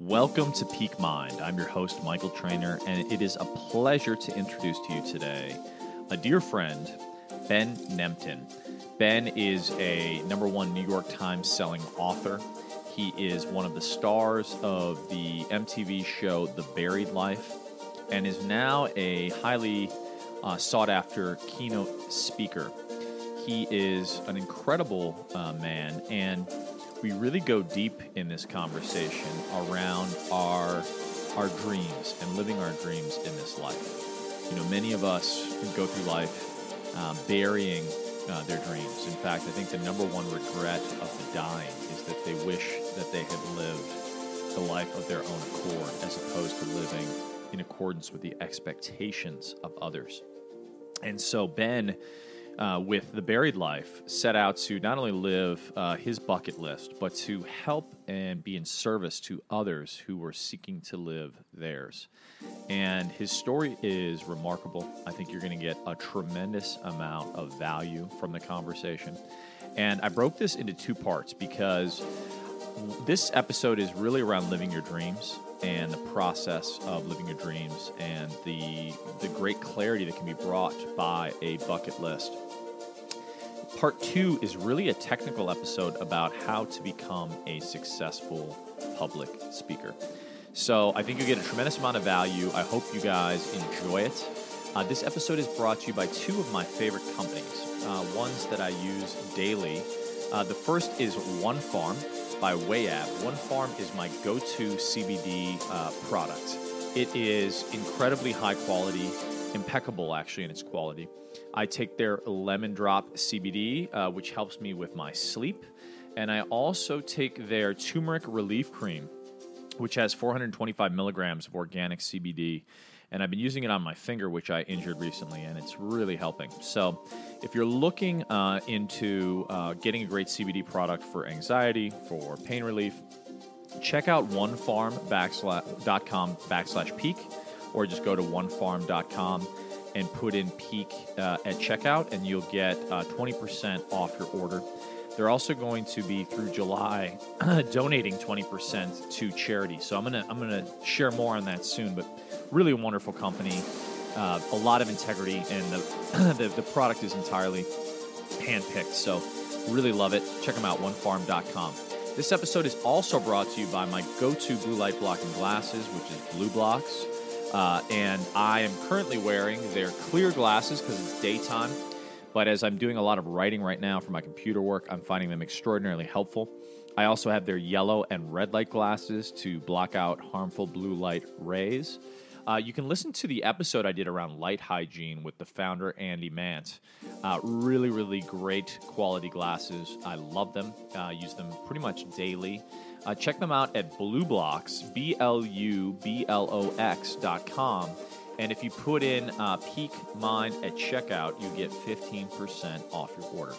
Welcome to Peak Mind. I'm your host, Michael Trainer, and it is a pleasure to introduce to you today a dear friend, Ben Nemtin. Ben is a number one New York Times selling author. He is one of the stars of the MTV show The Buried Life and is now a highly uh, sought after keynote speaker. He is an incredible uh, man, and we really go deep in this conversation around our our dreams and living our dreams in this life. You know, many of us go through life um, burying uh, their dreams. In fact, I think the number one regret of the dying is that they wish that they had lived the life of their own accord as opposed to living in accordance with the expectations of others. And so Ben, uh, with the buried life, set out to not only live uh, his bucket list, but to help and be in service to others who were seeking to live theirs. And his story is remarkable. I think you're going to get a tremendous amount of value from the conversation. And I broke this into two parts because this episode is really around living your dreams and the process of living your dreams and the the great clarity that can be brought by a bucket list. Part 2 is really a technical episode about how to become a successful public speaker. So, I think you get a tremendous amount of value. I hope you guys enjoy it. Uh, this episode is brought to you by two of my favorite companies, uh, ones that I use daily. Uh, the first is One Farm by Wayab. One Farm is my go to CBD uh, product. It is incredibly high quality, impeccable actually in its quality. I take their lemon drop CBD, uh, which helps me with my sleep. And I also take their turmeric relief cream, which has 425 milligrams of organic CBD and I've been using it on my finger, which I injured recently, and it's really helping. So, if you're looking uh, into uh, getting a great CBD product for anxiety, for pain relief, check out onefarm.com backslash peak, or just go to onefarm.com and put in peak uh, at checkout, and you'll get 20% uh, off your order. They're also going to be through July donating 20% to charity. So I'm gonna I'm gonna share more on that soon. But really a wonderful company, uh, a lot of integrity, and the, the, the product is entirely handpicked. So really love it. Check them out, onefarm.com. This episode is also brought to you by my go-to blue light blocking glasses, which is BLUblox. Uh, and I am currently wearing their clear glasses because it's daytime. But as I'm doing a lot of writing right now for my computer work, I'm finding them extraordinarily helpful. I also have their yellow and red light glasses to block out harmful blue light rays. Uh, you can listen to the episode I did around light hygiene with the founder, Andy Mant. Uh, really, really great quality glasses. I love them, uh, use them pretty much daily. Uh, check them out at BLUblox, B L U B L O X dot com. And if you put in uh, Peak Mind at checkout, you get 15% off your order.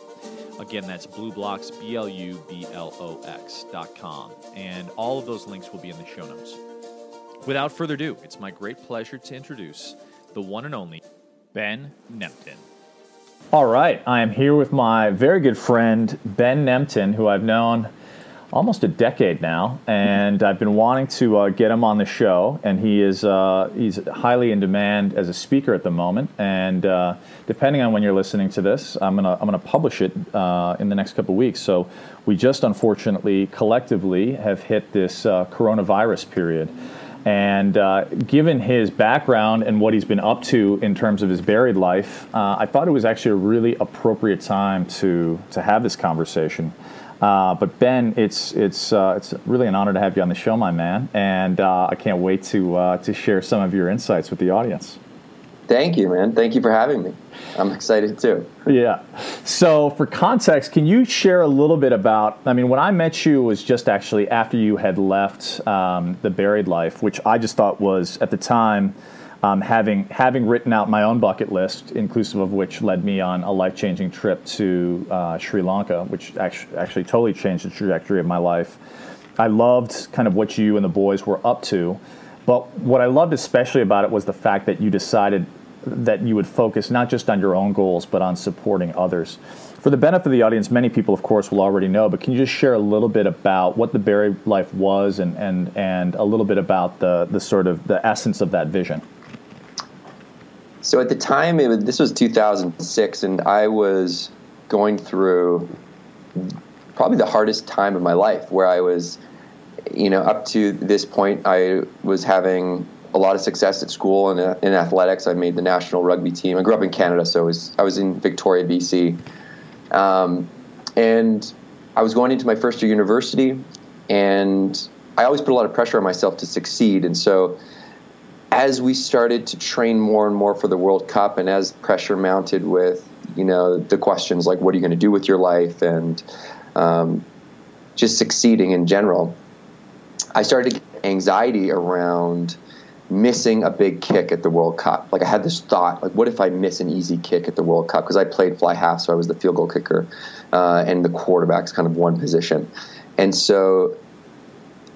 Again, that's BLUblox, B L U B L O X dot com. And all of those links will be in the show notes. Without further ado, it's my great pleasure to introduce the one and only Ben Nemtin. All right, I am here with my very good friend Ben Nemtin, who I've known almost a decade now, and I've been wanting to uh, get him on the show. And he is uh, he's highly in demand as a speaker at the moment. And uh, depending on when you're listening to this, I'm gonna I'm gonna publish it uh, in the next couple weeks. So we just unfortunately collectively have hit this uh, coronavirus period. And uh, given his background and what he's been up to in terms of his buried life, I thought it was actually a really appropriate time to to have this conversation. Uh, but Ben, it's it's uh, it's really an honor to have you on the show, my man, and uh, I can't wait to uh, to share some of your insights with the audience. Thank you, man. Thank you for having me. I'm excited too. Yeah. So, for context, can you share a little bit about? I mean, when I met you was just actually after you had left um, the buried life, which I just thought was at the time. Um, having having written out my own bucket list, inclusive of which led me on a life changing trip to uh, Sri Lanka, which actually, actually totally changed the trajectory of my life. I loved kind of what you and the boys were up to, but what I loved especially about it was the fact that you decided that you would focus not just on your own goals but on supporting others. For the benefit of the audience, many people, of course, will already know, but can you just share a little bit about what the Buried Life was and, and, and a little bit about the, the sort of the essence of that vision? So at the time, was, this was 2006, and I was going through probably the hardest time of my life where I was, you know, up to this point, I was having a lot of success at school and in, in athletics. I made the national rugby team. I grew up in Canada, so I was, I was in Victoria, BC. Um, and I was going into my first year university, and I always put a lot of pressure on myself to succeed. And so, as we started to train more and more for the World Cup, and as pressure mounted with, you know, the questions like, what are you going to do with your life, and um, just succeeding in general, I started to get anxiety around missing a big kick at the World Cup. Like I had this thought, like, what if I miss an easy kick at the World Cup? Because I played fly half, so I was the field goal kicker, uh, and the quarterback's kind of one position. And so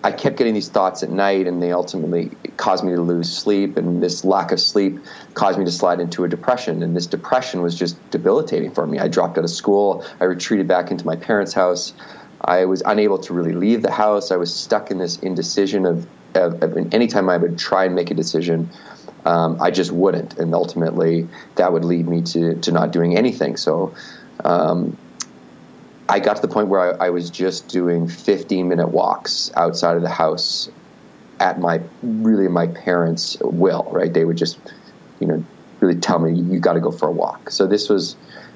I kept getting these thoughts at night, and they ultimately caused me to lose sleep. And this lack of sleep caused me to slide into a depression. And this depression was just debilitating for me. I dropped out of school. I retreated back into my parents' house. I was unable to really leave the house. I was stuck in this indecision of anytime I would try and make a decision, um, I just wouldn't, and ultimately that would lead me to to not doing anything. So. Um, I got to the point where I, I, was just doing 15 minute walks outside of the house at my really my parents' will, right? They would just, you know, really tell me, you got to go for a walk. So this was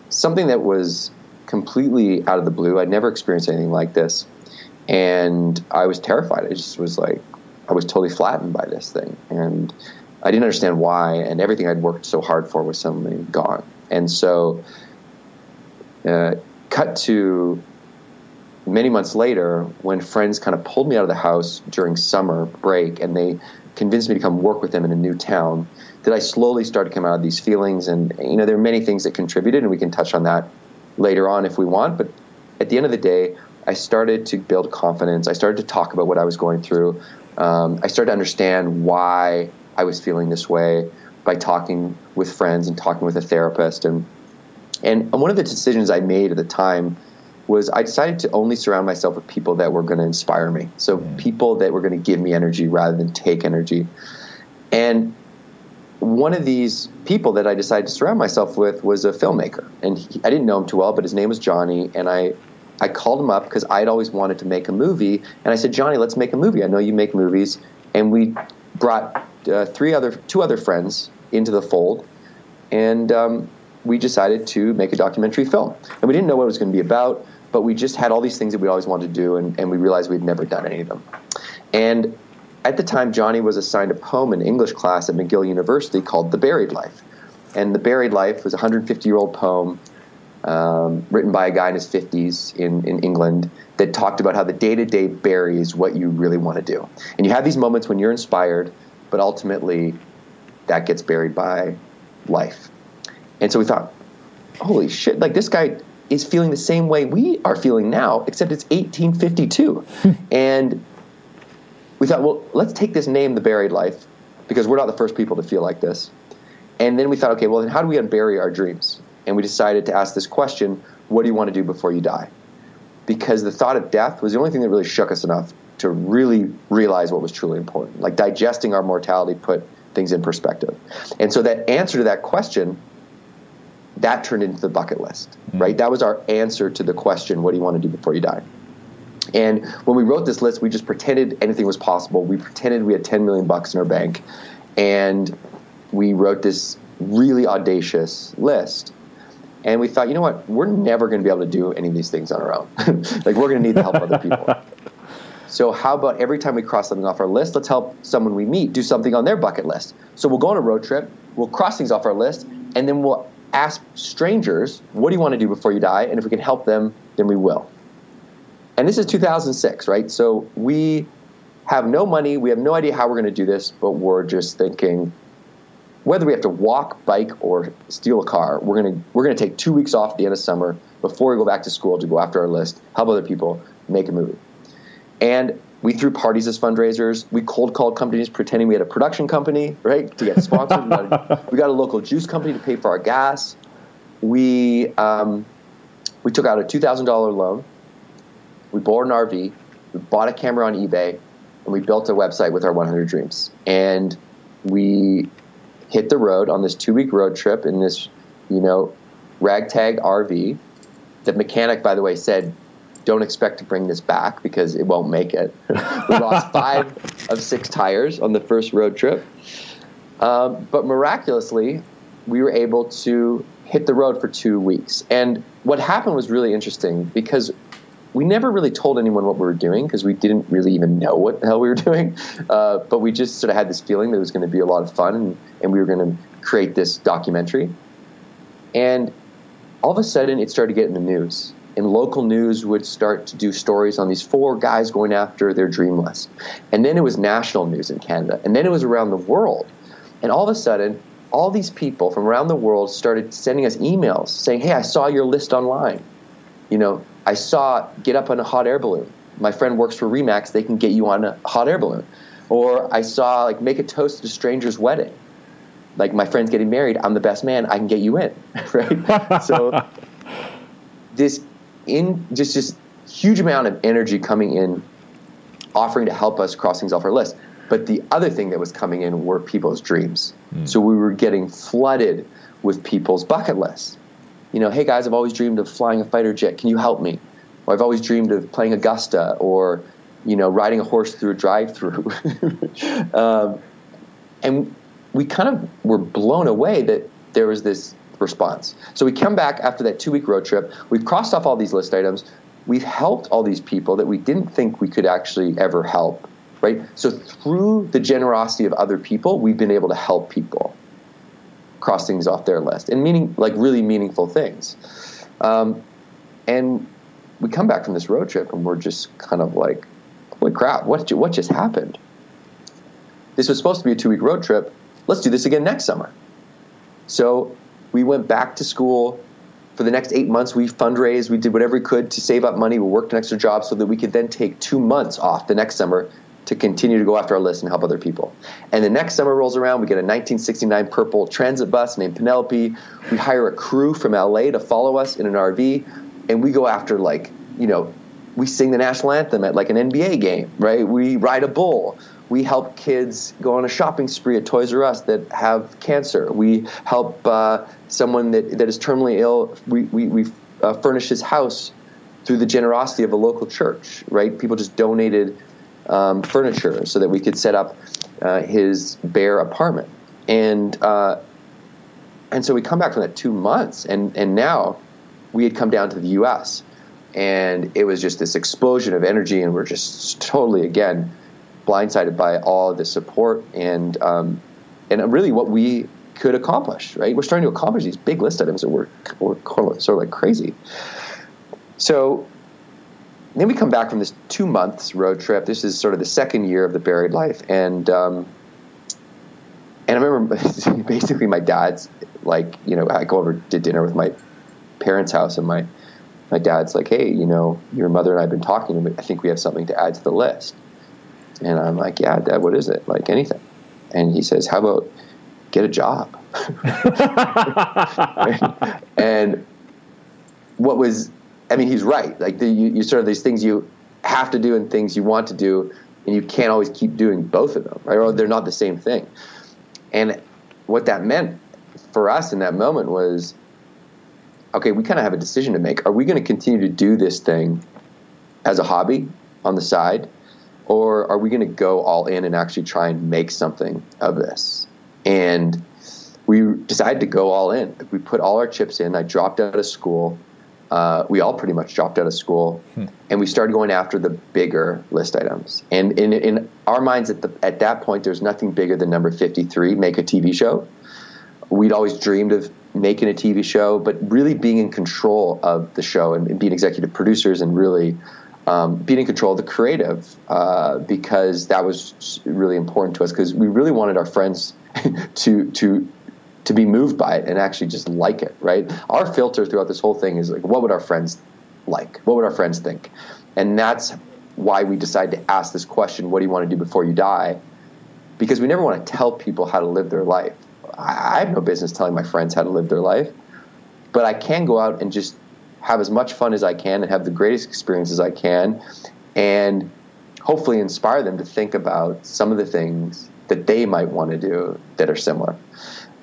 something that was completely out of the blue. I'd never experienced anything like this. And I was terrified. I just was like, I was totally flattened by this thing, and I didn't understand why. And everything I'd worked so hard for was suddenly gone. And so, uh, cut to many months later, when friends kind of pulled me out of the house during summer break, and they convinced me to come work with them in a new town. That I slowly started to come out of these feelings, and you know, there are many things that contributed, and we can touch on that later on if we want. But at the end of the day, I started to build confidence. I started to talk about what I was going through um, I started to understand why I was feeling this way by talking with friends and talking with a therapist. And, and one of the decisions I made at the time was I decided to only surround myself with people that were going to inspire me. So mm. people that were going to give me energy rather than take energy. And one of these people that I decided to surround myself with was a filmmaker. And he, I didn't know him too well, but his name was Johnny. And I I called him up because I'd always wanted to make a movie, and I said, Johnny, let's make a movie. I know you make movies, and we brought uh, three other, two other friends into the fold, and um, we decided to make a documentary film. And we didn't know what it was going to be about, but we just had all these things that we always wanted to do, and, and we realized we'd never done any of them. And at the time, Johnny was assigned a poem in English class at McGill University called "The Buried Life," and "The Buried Life" was a 150 year old poem um, written by a guy in his 50s in, in England that talked about how the day to day buries what you really want to do. And you have these moments when you're inspired, but ultimately that gets buried by life. And so we thought, holy shit, like this guy is feeling the same way we are feeling now, except it's 1852. Hmm. and we thought, well, let's take this name, The Buried Life, because we're not the first people to feel like this. And then we thought, okay, well, then how do we unbury our dreams? and we decided to ask this question what do you want to do before you die? Because the thought of death was the only thing that really shook us enough to really realize what was truly important. Like digesting our mortality put things in perspective. And so that answer to that question, that turned into the bucket list, mm-hmm. right? That was our answer to the question, what do you want to do before you die? And when we wrote this list, we just pretended anything was possible. We pretended we had 10 million bucks in our bank. And we wrote this really audacious list. And we thought, you know what? We're never going to be able to do any of these things on our own. like we're going to need the help of other people. So how about every time we cross something off our list, let's help someone we meet do something on their bucket list. So we'll go on a road trip, we'll cross things off our list, and then we'll ask strangers, what do you want to do before you die? And if we can help them, then we will. And this is 2006, right? So we have no money, we have no idea how we're going to do this, but we're just thinking, whether we have to walk, bike, or steal a car, we're gonna we're gonna take two weeks off at the end of summer before we go back to school to go after our list, help other people, make a movie. And we threw parties as fundraisers. We cold called companies pretending we had a production company, right, to get sponsored. we, got a, we, got a, local juice company to pay for our gas. We um, we took out a $2,000 loan, we bought an RV, we bought a camera on eBay, and we built a website with our 100 dreams. And we hit the road on this two week road trip in this, you know, ragtag RV. The mechanic, by the way, said, don't expect to bring this back because it won't make it. we lost five of six tires on the first road trip. Um, but miraculously, we were able to hit the road for two weeks. And what happened was really interesting because we never really told anyone what we were doing because we didn't really even know what the hell we were doing. Uh, but we just sort of had this feeling that it was going to be a lot of fun and, and we were going to create this documentary. And all of a sudden, it started getting the news. And local news would start to do stories on these four guys going after their dream list. And then it was national news in Canada. And then it was around the world. And all of a sudden, all these people from around the world started sending us emails saying, Hey, I saw your list online. You know, I saw get up on a hot air balloon. My friend works for Remax, they can get you on a hot air balloon. Or I saw like make a toast at a stranger's wedding. Like my friend's getting married, I'm the best man, I can get you in. right? so this in just this huge amount of energy coming in, offering to help us cross things off our list. But the other thing that was coming in were people's dreams. Mm. So we were getting flooded with people's bucket lists. You know, hey guys, I've always dreamed of flying a fighter jet. Can you help me? Or I've always dreamed of playing Augusta or, you know, riding a horse through a drive through. um, and we kind of were blown away that there was this response. So we come back after that two week road trip. We've crossed off all these list items. We've helped all these people that we didn't think we could actually ever help right? So through the generosity of other people, we've been able to help people cross things off their list and meaning like really meaningful things. Um, and we come back from this road trip and we're just kind of like, holy crap, what, what just happened? This was supposed to be a two week road trip. Let's do this again next summer. So we went back to school. For the next eight months, we fundraised. We did whatever we could to save up money. We worked an extra job so that we could then take two months off the next summer to continue to go after our list and help other people. And the next summer rolls around, we get a 1969 purple transit bus named Penelope. We hire a crew from LA to follow us in an RV, and we go after like, you know, we sing the national anthem at like an NBA game, right? We ride a bull. We help kids go on a shopping spree at Toys R Us that have cancer. We help uh, someone that, that is terminally ill. We, we, we uh, furnish his house through the generosity of a local church, right? People just donated um, furniture so that we could set up uh, his bare apartment. And uh, and so we come back from that two months, and and now we had come down to the U.S. and it was just this explosion of energy, and we're just totally again blindsided by all the support and um, and really what we could accomplish. Right, we're starting to accomplish these big list items that were, were sort of like crazy. So then we come back from this two months road trip. This is sort of the second year of the buried life, and um, and I remember basically my dad's like, you know, I go over to dinner with my parents' house, and my my dad's like, hey, you know, your mother and I have been talking, and I think we have something to add to the list. And I'm like, yeah, Dad, what is it? Like anything. And he says, how about get a job? and what was I mean, he's right. Like the, you, you sort of these things you have to do and things you want to do, and you can't always keep doing both of them, right? Or they're not the same thing. And what that meant for us in that moment was, okay, we kind of have a decision to make. Are we going to continue to do this thing as a hobby on the side, or are we going to go all in and actually try and make something of this? And we decided to go all in. We put all our chips in. I dropped out of school uh, we all pretty much dropped out of school, hmm. and we started going after the bigger list items. And in, in our minds, at the at that point, there's nothing bigger than number 53, make a TV show. We'd always dreamed of making a TV show, but really being in control of the show and, and being executive producers and really um, being in control of the creative uh, because that was really important to us because we really wanted our friends to to to be moved by it and actually just like it, right? Our filter throughout this whole thing is like, what would our friends like? What would our friends think? And that's why we decided to ask this question what do you want to do before you die? Because we never want to tell people how to live their life. I have no business telling my friends how to live their life, but I can go out and just have as much fun as I can and have the greatest experience as I can, and hopefully inspire them to think about some of the things that they might want to do that are similar.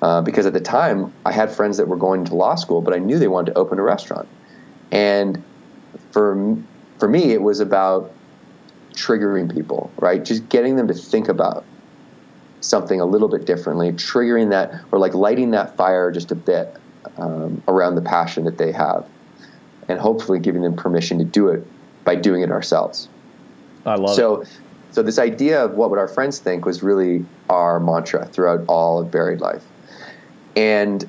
Uh, because at the time, I had friends that were going to law school, but I knew they wanted to open a restaurant. And for for me, it was about triggering people, right? Just getting them to think about something a little bit differently, triggering that or like lighting that fire just a bit um, around the passion that they have, and hopefully giving them permission to do it by doing it ourselves. I love so, it. So this idea of what would our friends think was really our mantra throughout all of Buried Life, and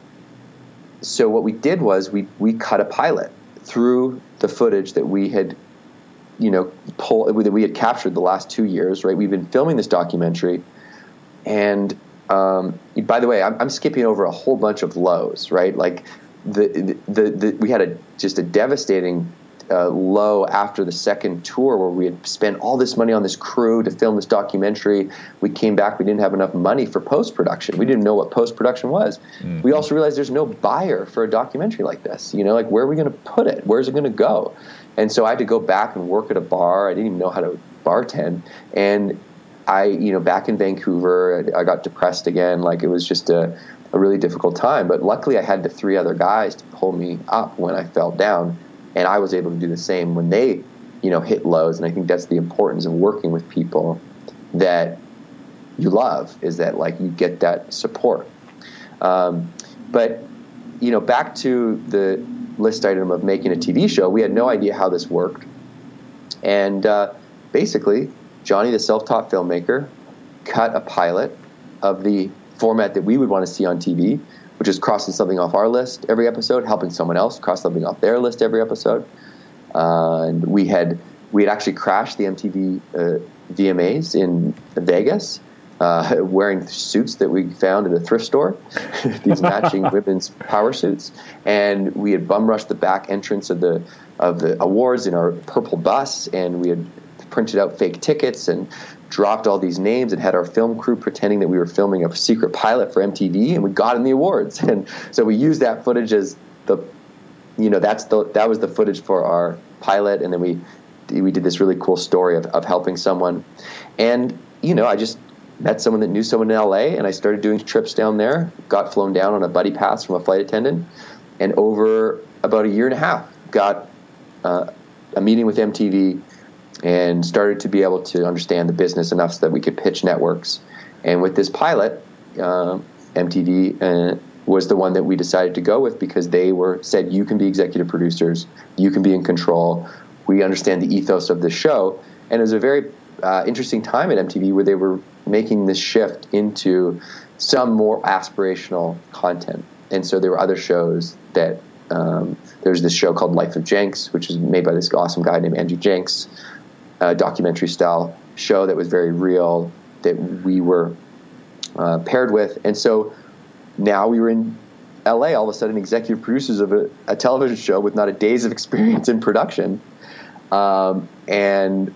so what we did was we we cut a pilot through the footage that we had you know pull that we had captured the last two years right we've been filming this documentary and um, by the way I'm, I'm, skipping over a whole bunch of lows right like the, the, the, we had a just a devastating uh, low after the second tour where we had spent all this money on this crew to film this documentary. We came back, we didn't have enough money for post production. We didn't know what post production was. Mm-hmm. We also realized there's no buyer for a documentary like this. You know, like where are we going to put it? Where's it going to go? And so I had to go back and work at a bar. I didn't even know how to bartend. And I, you know, back in Vancouver, I got depressed again. Like it was just a, a really difficult time. But luckily, I had the three other guys to pull me up when I fell down and I was able to do the same when they, you know, hit lows. And I think that's the importance of working with people that you love is that like you get that support. Um, but you know, back to the list item of making a TV show, we had no idea how this worked, and uh, basically, Johnny, the self-taught filmmaker, cut a pilot of the format that we would want to see on TV which is crossing something off our list every episode, helping someone else cross something off their list every episode. Uh, and we had we had actually crashed the MTV uh, VMAs in Vegas, uh, wearing suits that we found at a thrift store, these matching women's power suits, and we had bum rushed the back entrance of the of the awards in our purple bus, and we had printed out fake tickets and dropped all these names and had our film crew pretending that we were filming a secret pilot for MTV, and we got in the awards. And so we used that footage as the, you know, that's the that was the footage for our pilot, and then we we did this really cool story of, of helping someone, and you know, I just met someone that knew someone in LA, and I started doing trips down there. Got flown down on a buddy pass from a flight attendant, and over about a year and a half, got uh, a meeting with MTV and started to be able to understand the business enough so that we could pitch networks. And with this pilot, uh, MTV uh, was the one that we decided to go with because they were said you can be executive producers, you can be in control. We understand the ethos of the show, and it was a very uh, interesting time at MTV where they were making this shift into some more aspirational content. And so there were other shows that um, there's this show called Life of Jenks, which is made by this awesome guy named Andrew Jenks, uh, documentary style show that was very real that we were uh, paired with. And so now we were in LA, all of a sudden, executive producers of a, a television show with not a day's of experience in production. Um, and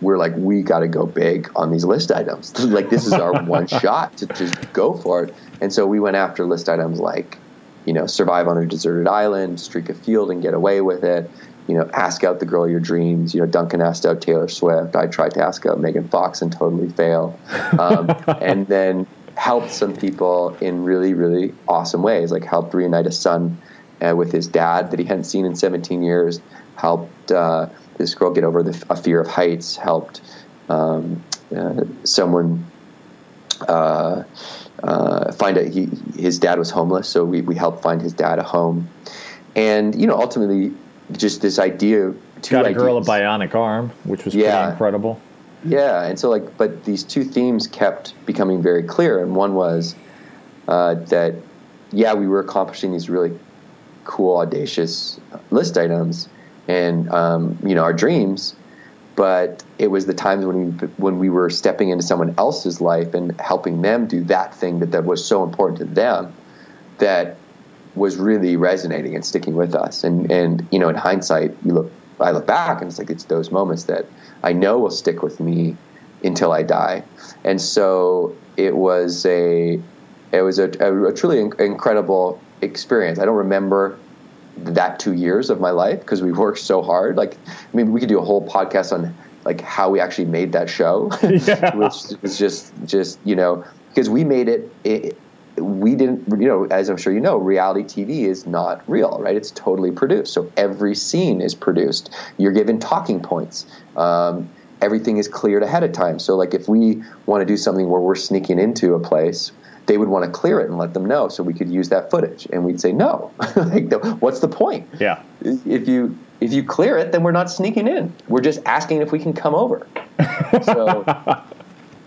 we're like, we got to go big on these list items. like, this is our one shot to just go for it. And so we went after list items like, you know, survive on a deserted island, streak a field and get away with it, you know, ask out the girl of your dreams. You know, Duncan asked out Taylor Swift. I tried to ask out Megan Fox and totally fail. Um, and then helped some people in really, really awesome ways, like helped reunite a son uh, with his dad that he hadn't seen in 17 years, helped uh, this girl get over the, a fear of heights, helped um, uh, someone uh, uh, find out he, his dad was homeless, so we, we helped find his dad a home. And, you know, ultimately just this idea. Two Got a girl a bionic arm, which was yeah. pretty incredible. Yeah, and so like, but these two themes kept becoming very clear, and one was uh, that yeah, we were accomplishing these really cool, audacious list items, and um, you know our dreams, but it was the times when we when we were stepping into someone else's life and helping them do that thing that that was so important to them that was really resonating and sticking with us. And and you know, in hindsight, you look, I look back and it's like it's those moments that I know will stick with me until I die. And so it was a it was a, a, a truly incredible experience. I don't remember that two years of my life because we worked so hard. Like, I mean, we could do a whole podcast on like how we actually made that show, yeah. which was just just you know because we made it, it. We didn't, you know, as I'm sure you know, reality TV is not real, right? It's totally produced. So every scene is produced. You're given talking points. Um, everything is cleared ahead of time. So, like, if we want to do something where we're sneaking into a place, they would want to clear it and let them know so we could use that footage. And we'd say, no. like, what's the point? Yeah. If you if you clear it, then we're not sneaking in. We're just asking if we can come over. so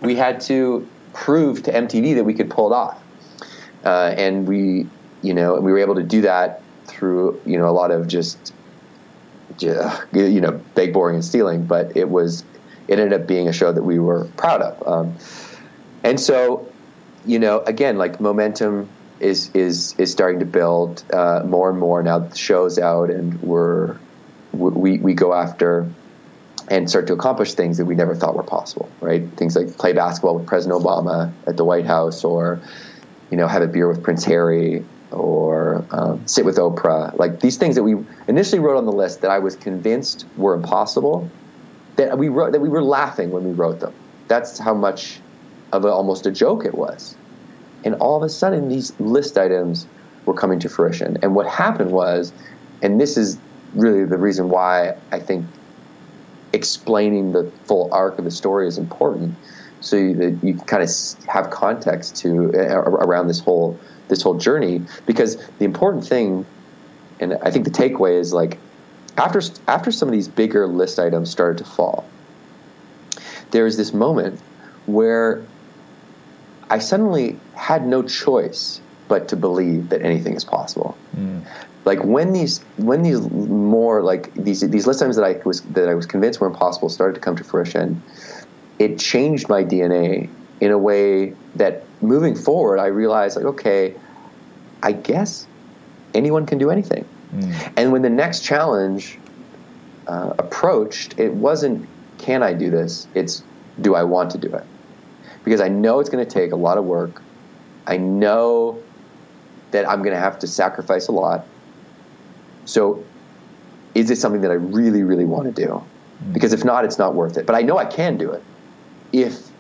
we had to prove to MTV that we could pull it off. Uh, and we, you know, and we were able to do that through, you know, a lot of just, you know, big, boring, and stealing. But it was it ended up being a show that we were proud of. Um, and so, you know, again, like momentum is is is starting to build uh, more and more now. The show's out, and we're we we go after and start to accomplish things that we never thought were possible. Right? Things like play basketball with President Obama at the White House, or you know, have a beer with Prince Harry, or um, sit with Oprah. Like these things that we initially wrote on the list that I was convinced were impossible that we wrote that we were laughing when we wrote them. That's how much of a, almost a joke it was. And all of a sudden, these list items were coming to fruition. And what happened was, and this is really the reason why I think explaining the full arc of the story is important, so that you kind of have context to uh, around this whole this whole journey. Because the important thing, and I think the takeaway is like after after some of these bigger list items started to fall, there was this moment where I suddenly had no choice but to believe that anything is possible. Mm. Like when these when these more like these these list items that I was that I was convinced were impossible started to come to fruition, it changed my DNA in a way that moving forward I realized like okay, I guess anyone can do anything. Mm. And when the next challenge uh, approached, it wasn't can I do this? It's do I want to do it? Because I know it's going to take a lot of work. I know that I'm going to have to sacrifice a lot. So, is it something that I really, really want to do? Mm. Because if not, it's not worth it. But I know I can do it if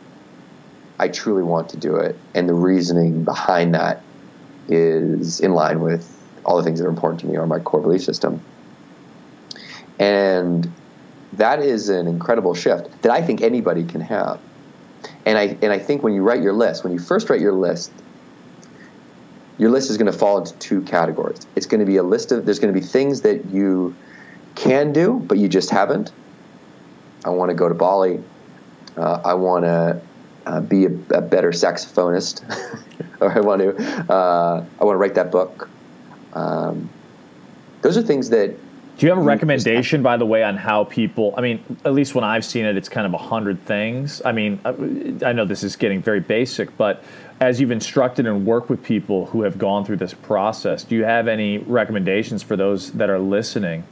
I truly want to do it. And the reasoning behind that is in line with all the things that are important to me or my core belief system. And that is an incredible shift that I think anybody can have. And I and I think when you write your list, when you first write your list, your list is going to fall into two categories. It's going to be a list of there's going to be things that you can do but you just haven't. I want to go to Bali. Uh, I want to uh, be a, a, better saxophonist, or I want to uh, I want to write that book. Um, those are things that. Do you have a recommendation, by the way, on how people? I mean, at least when I've seen it, it's kind of a hundred things. I mean, uh, I know this is getting very basic, but as you've instructed and worked with people who have gone through this process, do you have any recommendations for those that are listening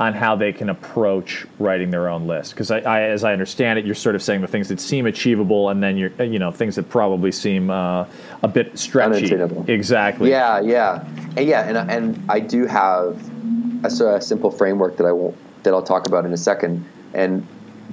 on how they can approach writing their own list. Because I, I, as I understand it, you're sort of saying the things that seem achievable, and then you're, you know, things that probably seem uh, a bit stretchy. Exactly. Yeah, yeah, and yeah, and and I do have a, a simple framework that I will that I'll talk about in a second, and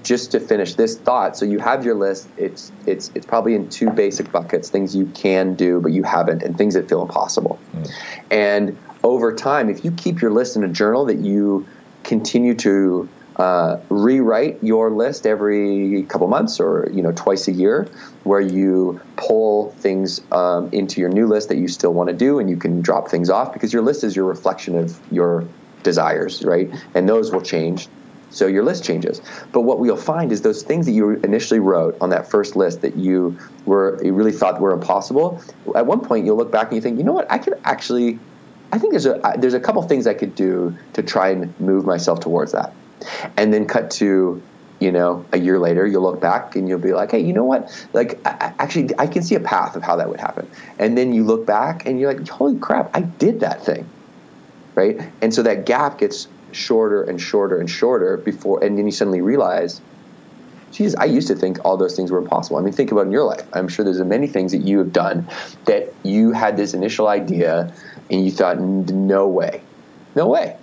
just to finish this thought, so you have your list. It's it's it's probably in two basic buckets: things you can do but you haven't, and things that feel impossible. Mm. And over time, if you keep your list in a journal that you continue to uh, rewrite your list every couple months or you know twice a year, where you pull things um, into your new list that you still want to do, and you can drop things off because your list is your reflection of your desires, right? And those will change. So your list changes. But what we'll find is those things that you initially wrote on that first list that you were you really thought were impossible. At one point, you'll look back and you think, you know what, I could actually I think there's a there's a couple things I could do to try and move myself towards that, and then cut to you know a year later you'll look back and you'll be like hey you know what? Like I, actually i can see a path of how that would happen. And then you look back and you're like holy crap i did that thing. Right? And so that gap gets shorter and shorter and shorter before and then you suddenly realize Jesus, i used to think all those things were impossible. I mean think about in your life. I'm sure there's many things that you have done that you had this initial idea and you thought, no way. No way.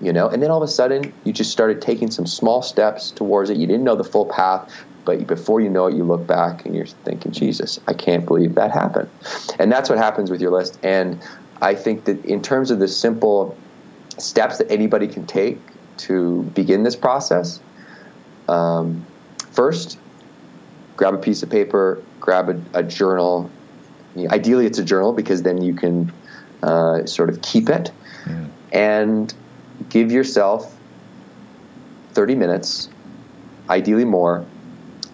You know, and then all of a sudden you just started taking some small steps towards it. You didn't know the full path, but before you know it, you look back and you're thinking, Jesus, I can't believe that happened. And that's what happens with your list. And I think that in terms of the simple steps that anybody can take to begin this process, um, first, grab a piece of paper, grab a, a journal. Ideally, it's a journal because then you can uh, sort of keep it. And give yourself 30 minutes, ideally more,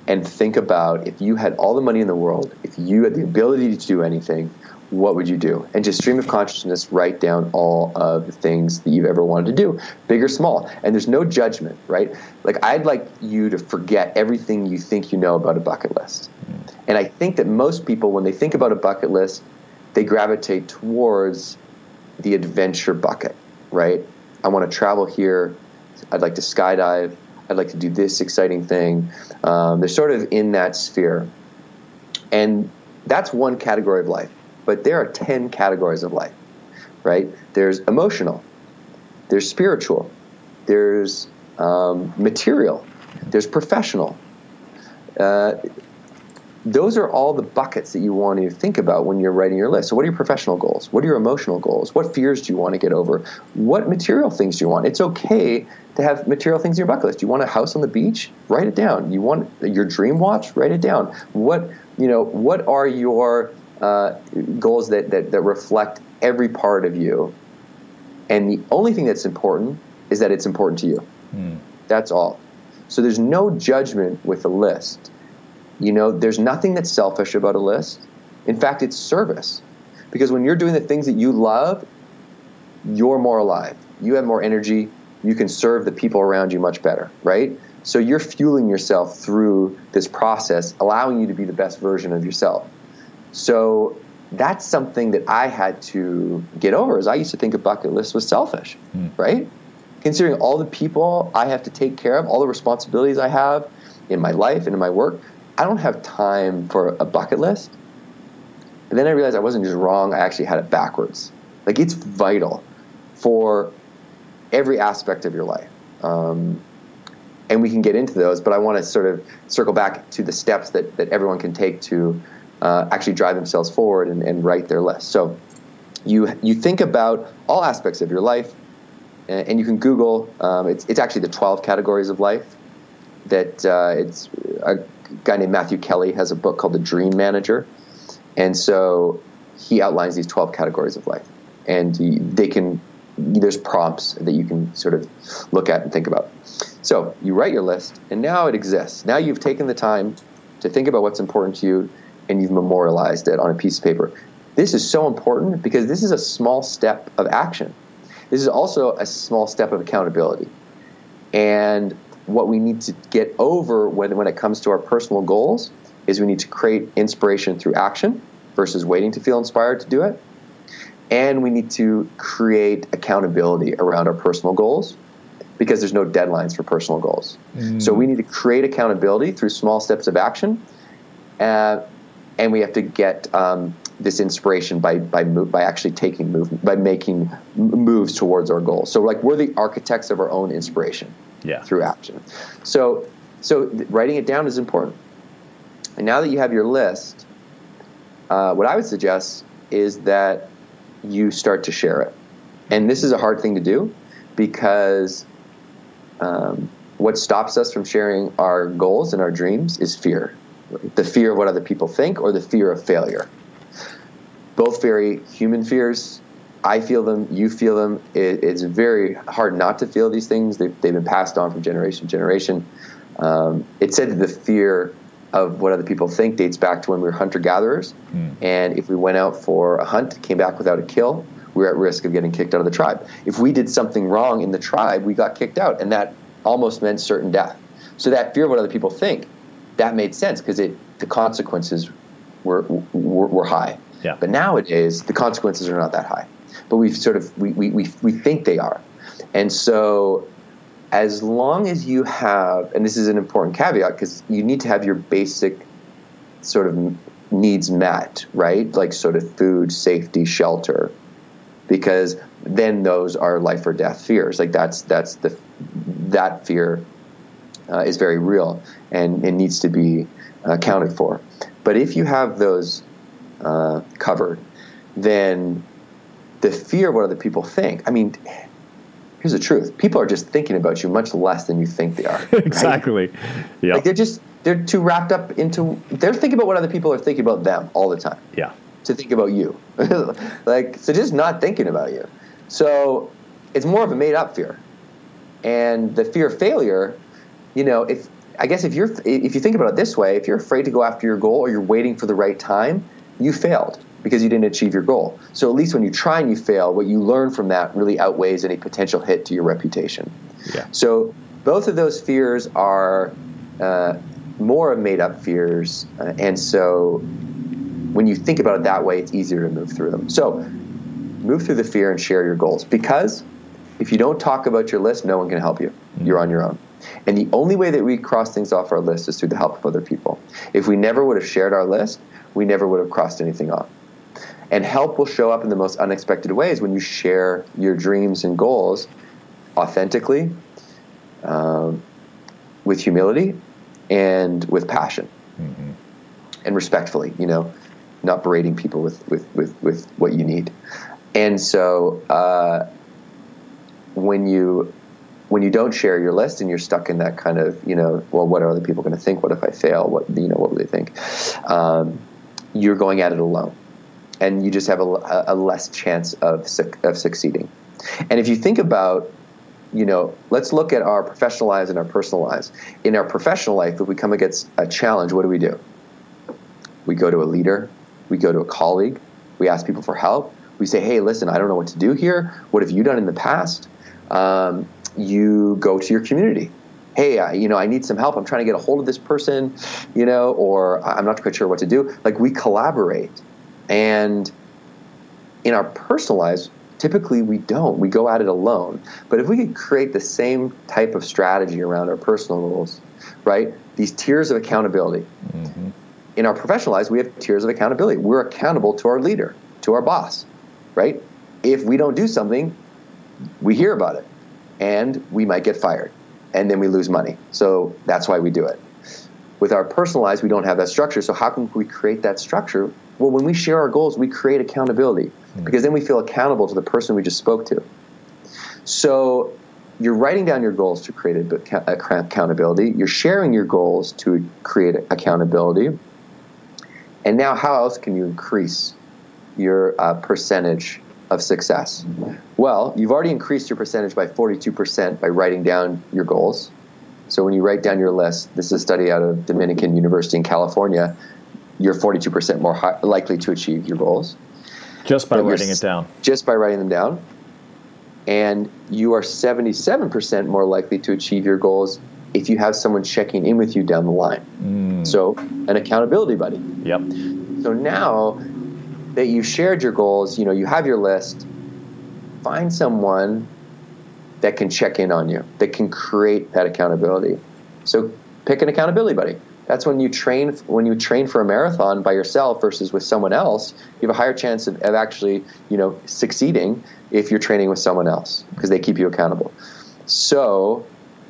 and think about if you had all the money in the world, if you had the ability to do anything, what would you do? And just stream of consciousness, write down all of the things that you've ever wanted to do, big or small. And there's no judgment, right? Like, I'd like you to forget everything you think you know about a bucket list. Mm. And I think that most people, when they think about a bucket list, they gravitate towards the adventure bucket, right? I want to travel here. I'd like to skydive. I'd like to do this exciting thing. Um, they're sort of in that sphere. And that's one category of life. But there are 10 categories of life, right? There's emotional, there's spiritual, there's um, material, there's professional. Uh, those are all the buckets that you want to think about when you're writing your list. So, what are your professional goals? What are your emotional goals? What fears do you want to get over? What material things do you want? It's okay to have material things in your bucket list. You want a house on the beach? Write it down. You want your dream watch? Write it down. What you know? What are your uh, goals that, that that reflect every part of you? And the only thing that's important is that it's important to you. Mm. That's all. So there's no judgment with the list you know, there's nothing that's selfish about a list. In fact, it's service. Because when you're doing the things that you love, you're more alive. You have more energy. You can serve the people around you much better, right? So you're fueling yourself through this process, allowing you to be the best version of yourself. So that's something that I had to get over. Is I used to think a bucket list was selfish, mm. right? Considering all the people I have to take care of, all the responsibilities I have in my life and in my work, I don't have time for a bucket list. And then I realized I wasn't just wrong, I actually had it backwards. Like it's vital for every aspect of your life. Um, and we can get into those, but I want to sort of circle back to the steps that, that everyone can take to uh, actually drive themselves forward and, and, write their list. So you, you think about all aspects of your life, and, and you can Google, um, it's, it's actually the 12 categories of life that uh, it's a guy named Matthew Kelly has a book called The Dream Manager, and so he outlines these twelve categories of life, and they can there's prompts that you can sort of look at and think about. So you write your list, and now it exists. Now you've taken the time to think about what's important to you, and you've memorialized it on a piece of paper. This is so important because this is a small step of action. This is also a small step of accountability. And what we need to get over when, when it comes to our personal goals is we need to create inspiration through action versus waiting to feel inspired to do it. And we need to create accountability around our personal goals because there's no deadlines for personal goals. Mm. So we need to create accountability through small steps of action. Uh, and we have to get um, this inspiration by by by actually taking move by making moves towards our goals. So like we're the architects of our own inspiration yeah. through action. So, so writing it down is important. And now that you have your list, uh, what I would suggest is that you start to share it. And this is a hard thing to do because um, what stops us from sharing our goals and our dreams is fear the fear of what other people think or the fear of failure. Both very human fears, I feel them, you feel them. It, it's very hard not to feel these things. They've, they've been passed on from generation to generation. Um, it said that the fear of what other people think dates back to when we were hunter gatherers. Mm. And if we went out for a hunt, came back without a kill, we were at risk of getting kicked out of the tribe. If we did something wrong in the tribe, we got kicked out, and that almost meant certain death. So that fear of what other people think, that made sense because it the consequences were, were, were high. Yeah. But nowadays, the consequences are not that high but we sort of we, we, we, we think they are. And so as long as you have, and this is an important caveat because you need to have your basic sort of needs met, right? Like sort of food, safety, shelter. because then those are life or death fears. Like that's that's the that fear uh, is very real and it needs to be accounted for. But if you have those uh, covered, then the fear of what other people think. I mean, here's the truth: people are just thinking about you much less than you think they are. exactly. Right? Yeah. Like they're just they're too wrapped up into they're thinking about what other people are thinking about them all the time. Yeah. To think about you, like so, just not thinking about you. So it's more of a made up fear, and the fear of failure. You know, if I guess if you're if you think about it this way, if you're afraid to go after your goal or you're waiting for the right time, you failed because you didn't achieve your goal. So at least when you try and you fail, what you learn from that really outweighs any potential hit to your reputation. Yeah. So both of those fears are uh, more of made up fears, uh, and so when you think about it that way, it's easier to move through them. So move through the fear and share your goals because if you don't talk about your list, no one can help you. Mm-hmm. You're on your own. And the only way that we cross things off our list is through the help of other people. If we never would have shared our list, we never would have crossed anything off. And help will show up in the most unexpected ways when you share your dreams and goals authentically, um, with humility, and with passion, mm-hmm. and respectfully. You know, not berating people with with with, with what you need. And so, uh, when you when you don't share your list and you're stuck in that kind of you know well what are other people going to think what if i fail what you know what will they think um, you're going at it alone and you just have a, a less chance of, of succeeding. And if you think about, you know, let's look at our professional lives and our personal lives. In our professional life, if we come against a challenge, what do we do? We go to a leader, we go to a colleague, we ask people for help. We say, hey, listen, I don't know what to do here. What have you done in the past? Um, you go to your community. Hey, I, you know, I need some help. I'm trying to get a hold of this person, you know, or I'm not quite sure what to do. Like we collaborate and in our personal lives, typically we don't. We go at it alone. But if we could create the same type of strategy around our personal goals, right? These tiers of accountability. Mm-hmm. In our professional lives, we have tiers of accountability. We're accountable to our leader, to our boss, right? If we don't do something, we hear about it and we might get fired and then we lose money. So that's why we do it. With our personal lives, we don't have that structure. So how can we create that structure well, when we share our goals, we create accountability mm-hmm. because then we feel accountable to the person we just spoke to. So you're writing down your goals to create accountability. You're sharing your goals to create accountability. And now, how else can you increase your uh, percentage of success? Well, you've already increased your percentage by 42% by writing down your goals. So when you write down your list, this is a study out of Dominican University in California you're 42% more high, likely to achieve your goals. Just by writing it down. Just by writing them down. And you are 77% more likely to achieve your goals if you have someone checking in with you down the line. Mm. So, an accountability buddy. Yep. So now that you shared your goals, you know, you have your list, find someone that can check in on you, that can create that accountability. So, pick an accountability buddy. That's when you train when you train for a marathon by yourself versus with someone else. You have a higher chance of, of actually you know succeeding if you're training with someone else because they keep you accountable. So,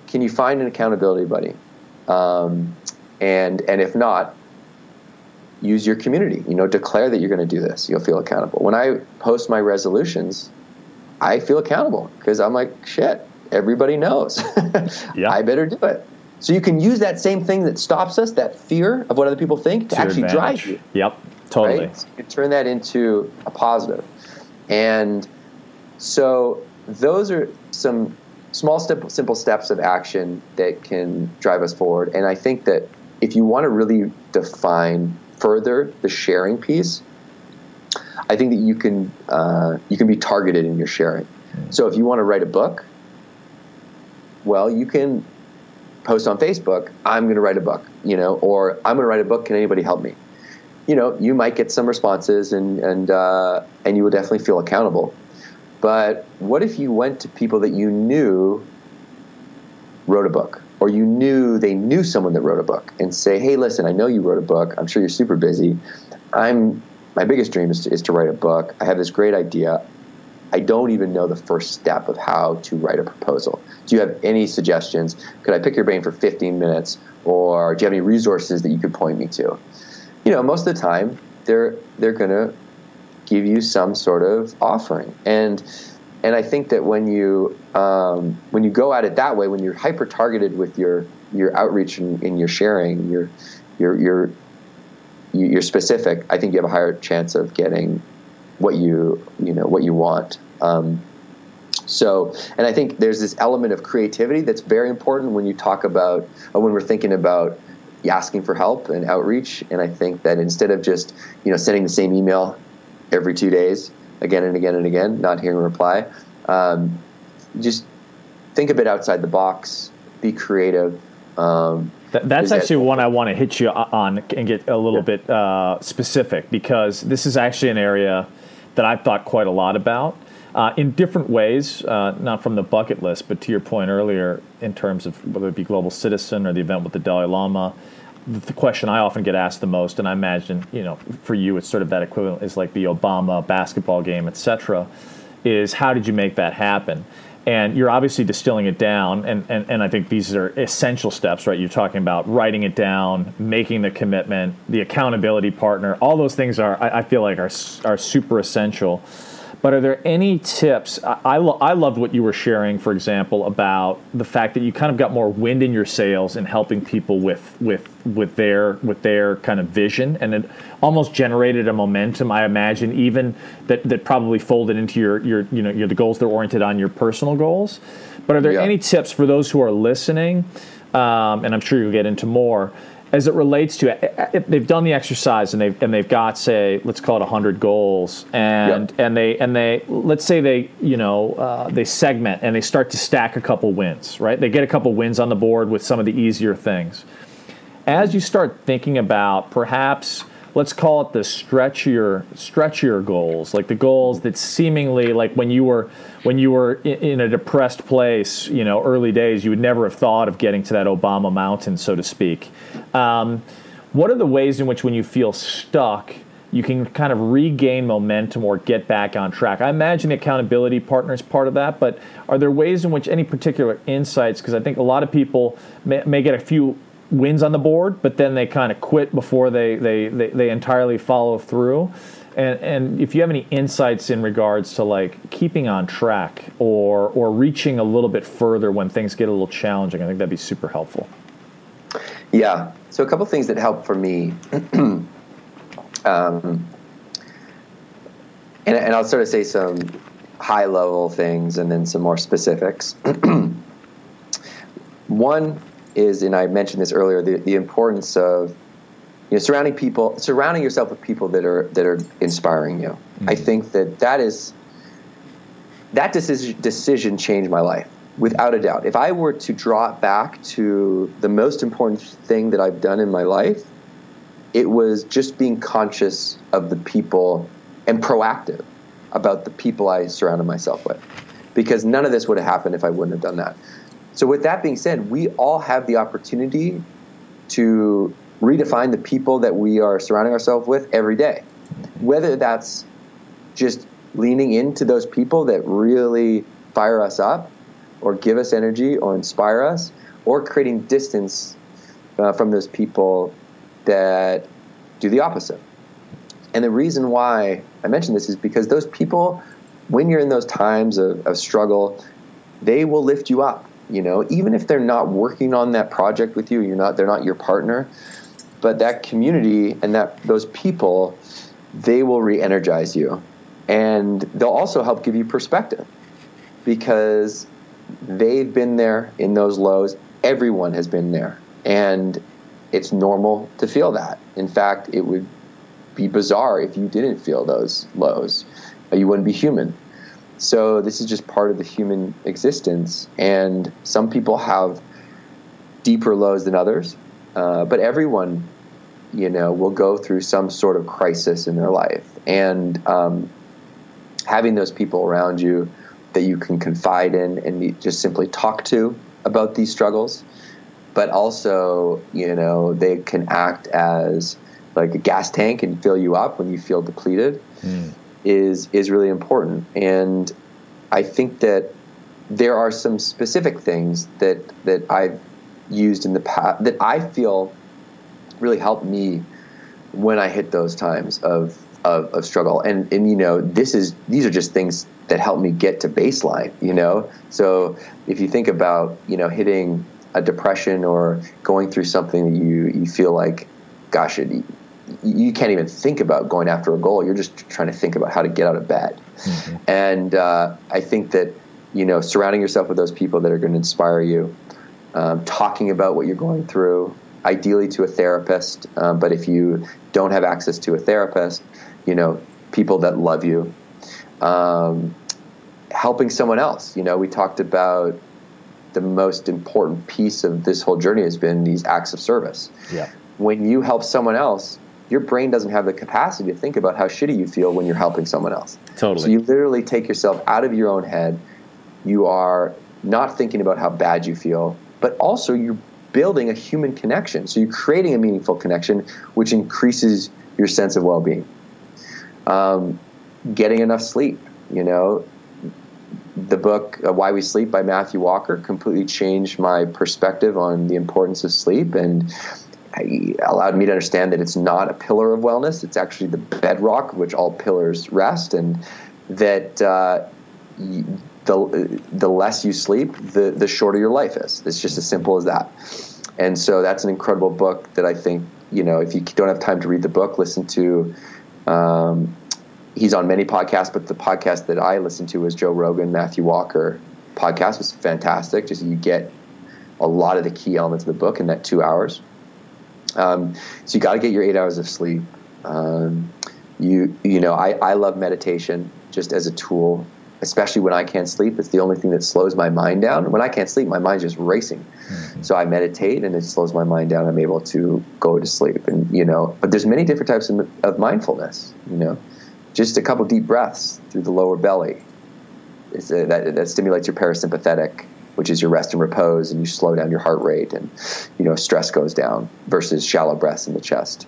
can you find an accountability buddy? Um, and and if not, use your community. You know, declare that you're going to do this. You'll feel accountable. When I post my resolutions, I feel accountable because I'm like, shit. Everybody knows. yeah. I better do it. So you can use that same thing that stops us, that fear of what other people think, to, to actually advantage. drive you. Yep, totally. Right? So you can turn that into a positive. And so those are some small, step, simple steps of action that can drive us forward. And I think that if you want to really define further the sharing piece, I think that you can uh, you can be targeted in your sharing. So if you want to write a book, well, you can post on Facebook, I'm going to write a book, you know, or I'm going to write a book. Can anybody help me? You know, you might get some responses, and and uh, and you will definitely feel accountable. But what if you went to people that you knew wrote a book, or you knew they knew someone that wrote a book, and say, "Hey, listen, I know you wrote a book. I'm sure you're super busy. I'm my biggest dream is to, is to write a book. I have this great idea. I don't even know the first step of how to write a proposal. Do you have any suggestions? Could I pick your brain for 15 minutes? Or do you have any resources that you could point me to? You know, most of the time, they're, they're going to give you some sort of offering. And, and I think that when you, um, when you go at it that way, when you're hyper targeted with your, your outreach and, and your sharing, your, your, your, you're specific, I think you have a higher chance of getting what you you know what you want. Um, so, and I think there's this element of creativity that's very important when you talk about uh, when we're thinking about asking for help and outreach. And I think that instead of just you know sending the same email every two days again and again and again, not hearing a reply, um, just think a bit outside the box, be creative. Um, that's actually one I want to hit you on and get a little yeah. bit uh, specific because this is actually an area that I've thought quite a lot about. Uh, in different ways, uh, not from the bucket list, but to your point earlier, in terms of whether it be Global Citizen or the event with the Dalai Lama, the, the question I often get asked the most, and I imagine you know for you it's sort of that equivalent is like the Obama basketball game, etc. Is how did you make that happen? And you're obviously distilling it down and, and, and i think these are essential steps right? You're talking about writing it down making the commitment the accountability partner all those things are i, I feel like are, are super essential but are there any tips? I, I, lo- I, loved what you were sharing, for example, about the fact that you kind of got more wind in your sails in helping people with with with their with their kind of vision, and it almost generated a momentum. I imagine even that that probably folded into your your you know your, the goals that are oriented on your personal goals. But are there yeah. any tips for those who are listening? Um, and I'm sure you'll get into more as it relates to if they've done the exercise and they've and they've got say let's call it 100 goals and yep. and they and they let's say they you know uh, they segment and they start to stack a couple wins right they get a couple wins on the board with some of the easier things as you start thinking about perhaps let's call it the stretchier stretchier goals like the goals that seemingly like when you were when you were in, in, a depressed place you know early days you would never have thought of getting to that obama mountain so to speak. Um, what are the ways in which when you feel stuck you can kind of regain momentum or get back on track? I imagine accountability partner is part of that but are there ways in which any particular insights? Because i think a lot of people may, may get a few wins on the board, but then they kind of quit before they, they, they, they, entirely follow through. And, and if you have any insights in regards to like keeping on track or, or reaching a little bit further when things get a little challenging, I think that'd be super helpful. Yeah. So a couple things that help for me. um, and, and I'll sort of say some high level things and then some more specifics. One is, and I mentioned this earlier, the, the importance of you know surrounding people, surrounding yourself with people that are that are inspiring you. Mm-hmm. I think that that is that decision decision changed my life without a doubt. If I were to draw it back to the most important thing that I've done in my life, it was just being conscious of the people and proactive about the people I surrounded myself with. Because none of this would have happened if I wouldn't have done that. So, with that being said, we all have the opportunity to redefine the people that we are surrounding ourselves with every day. Whether that's just leaning into those people that really fire us up or give us energy or inspire us, or creating distance uh, from those people that do the opposite. And the reason why I mention this is because those people, when you're in those times of, of struggle, they will lift you up you know even if they're not working on that project with you you're not they're not your partner but that community and that those people they will re-energize you. And they'll also help give you perspective because they've been there in those lows. Everyone has been there. And it's normal to feel that. In fact it would be bizarre if you didn't feel those lows. You wouldn't be human so this is just part of the human existence, and some people have deeper lows than others, uh, but everyone, you know, will go through some sort of crisis in their life, and um, having those people around you that you can confide in and just simply talk to about these struggles, but also, you know, they can act as like a gas tank and fill you up when you feel depleted. Mm is is really important. And I think that there are some specific things that that I've used in the past that I feel really helped me when I hit those times of of, of struggle. And and you know, this is these are just things that help me get to baseline. You know, so if you think about you know hitting a depression or going through something that you you feel like, gosh, it, you can't even think about going after a goal. You're just trying to think about how to get out of bed. Mm-hmm. And uh, I think that you know surrounding yourself with those people that are going to inspire you, um, talking about what you're going through, ideally to a therapist. Um, but if you don't have access to a therapist, you know people that love you, um, helping someone else. You know, we talked about the most important piece of this whole journey has been these acts of service. Yeah. When you help someone else, your brain doesn't have the capacity to think about how shitty you feel when you're helping someone else. Totally. So you literally take yourself out of your own head. You are not thinking about how bad you feel, but also you're building a human connection. So you're creating a meaningful connection, which increases your sense of well-being. Um, getting enough sleep, you know, the book uh, Why We Sleep by Matthew Walker completely changed my perspective on the importance of sleep and allowed me to understand that it's not a pillar of wellness. It's actually the bedrock which all pillars rest, and that uh, the the less you sleep, the the shorter your life is. It's just as simple as that. And so that's an incredible book that I think you know if you don't have time to read the book, listen to. Um, he's on many podcasts, but the podcast that I listened to was Joe Rogan, Matthew Walker podcast was fantastic. Just you get a lot of the key elements of the book in that two hours. Um, so you got to get your eight hours of sleep. Um, you you know I, I love meditation just as a tool, especially when I can't sleep. It's the only thing that slows my mind down. When I can't sleep, my mind's just racing. Mm-hmm. So I meditate and it slows my mind down. I'm able to go to sleep. And you know, but there's many different types of, of mindfulness. You know, just a couple deep breaths through the lower belly. A, that, that stimulates your parasympathetic which is your rest and repose, and you slow down your heart rate, and you know stress goes down. Versus shallow breaths in the chest.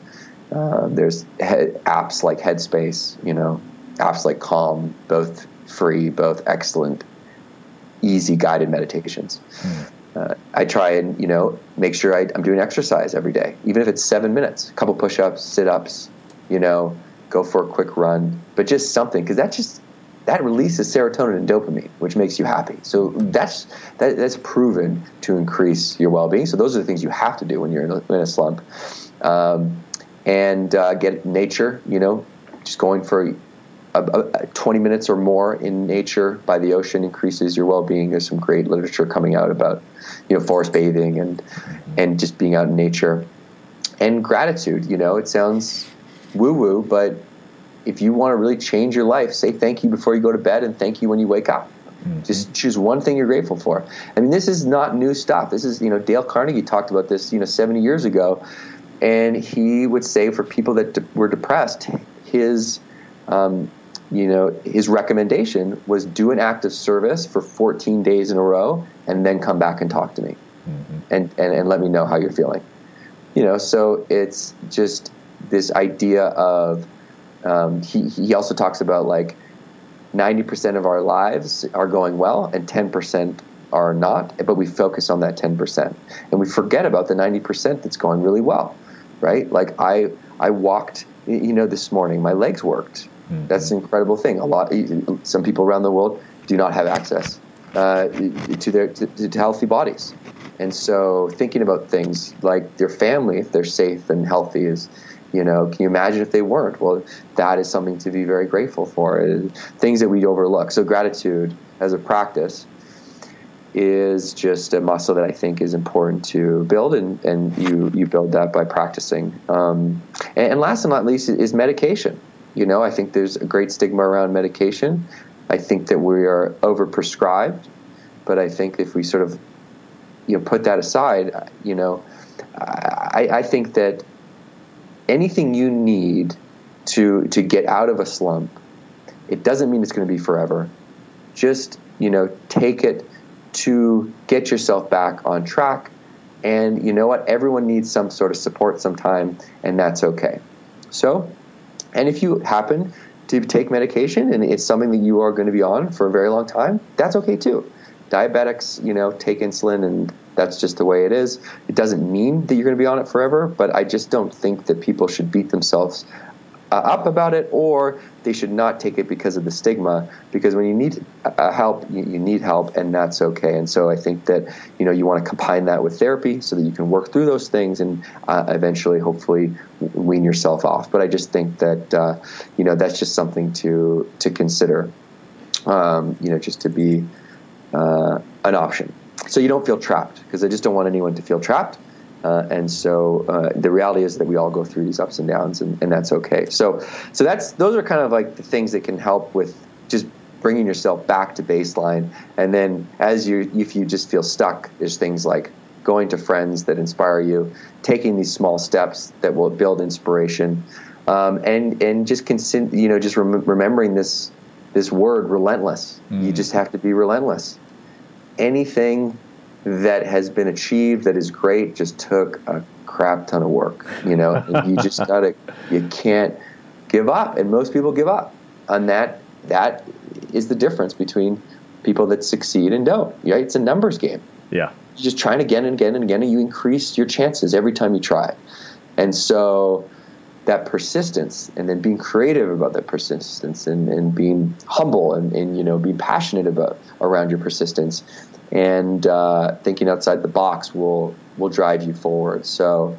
Uh, there's apps like Headspace, you know, apps like Calm, both free, both excellent, easy guided meditations. Mm. Uh, I try and you know make sure I, am doing exercise every day, even if it's seven minutes, a couple push-ups, sit-ups, you know, go for a quick run, but just something because that just that releases serotonin and dopamine, which makes you happy. So that's that, that's proven to increase your well-being. So those are the things you have to do when you're in a, in a slump. Um, and uh, get nature. You know, just going for a, a, 20 minutes or more in nature by the ocean increases your well-being. There's some great literature coming out about you know forest bathing and and just being out in nature and gratitude. You know, it sounds woo-woo, but if you want to really change your life, say thank you before you go to bed and thank you when you wake up. Mm-hmm. Just choose one thing you're grateful for. I mean, this is not new stuff. This is, you know, Dale Carnegie talked about this, you know, 70 years ago. And he would say for people that de- were depressed, his, um, you know, his recommendation was do an act of service for 14 days in a row and then come back and talk to me mm-hmm. and, and, and let me know how you're feeling. You know, so it's just this idea of, um, he, he also talks about like 90% of our lives are going well and 10% are not, but we focus on that 10%. And we forget about the 90% that's going really well, right? Like I, I walked, you know, this morning, my legs worked. Mm-hmm. That's an incredible thing. A lot, some people around the world do not have access uh, to their to, to healthy bodies. And so thinking about things like their family, if they're safe and healthy, is you know, can you imagine if they weren't? Well, that is something to be very grateful for. Things that we overlook. So gratitude as a practice is just a muscle that I think is important to build, and, and you you build that by practicing. Um, and, and, last and not least is medication. You know, I think there's a great stigma around medication. I think that we are overprescribed, but I think if we sort of you know put that aside, you know, I, I think that anything you need to to get out of a slump, it doesn't mean it's going to be forever. Just you know, take it to get yourself back on track. And you know what? Everyone needs some sort of support sometime, and that's okay. So, and if you happen to take medication and it's something that you are going to be on for a very long time, that's okay too. Diabetics, you know, take insulin and that's just the way it is. It doesn't mean that you're going to be on it forever, but I just don't think that people should beat themselves uh, up about it or they should not take it because of the stigma. Because when you need uh, help you, you, need help and that's okay. And so i think that you know you want to combine that with therapy so that you can work through those things and uh, eventually hopefully wean yourself off. But i just think that uh, you know that's just something to to consider um, you know just to be uh, an option so you don't feel trapped because i just don't want anyone to feel trapped uh, and so uh, the reality is that we all go through these ups and downs, and, and, that's okay. So, so that's those are kind of like the things that can help with just bringing yourself back to baseline. And then as you, if you just feel stuck, there's things like going to friends that inspire you, taking these small steps that will build inspiration, um, and and just consin- you know just rem- remembering this this word relentless. Mm. You just have to be relentless. Anything that has been achieved that is great just took a crap ton of work, you know, and you just gotta, you can't give up. And most people give up. And that, that is the difference between people that succeed and don't, right? It's a numbers game. Yeah. You're just trying again and again and again, and you increase your chances every time you try. And so that persistence and then being creative about that persistence and, and being humble and, and you know being passionate about around your persistence and uh, thinking outside the box will will drive you forward. So.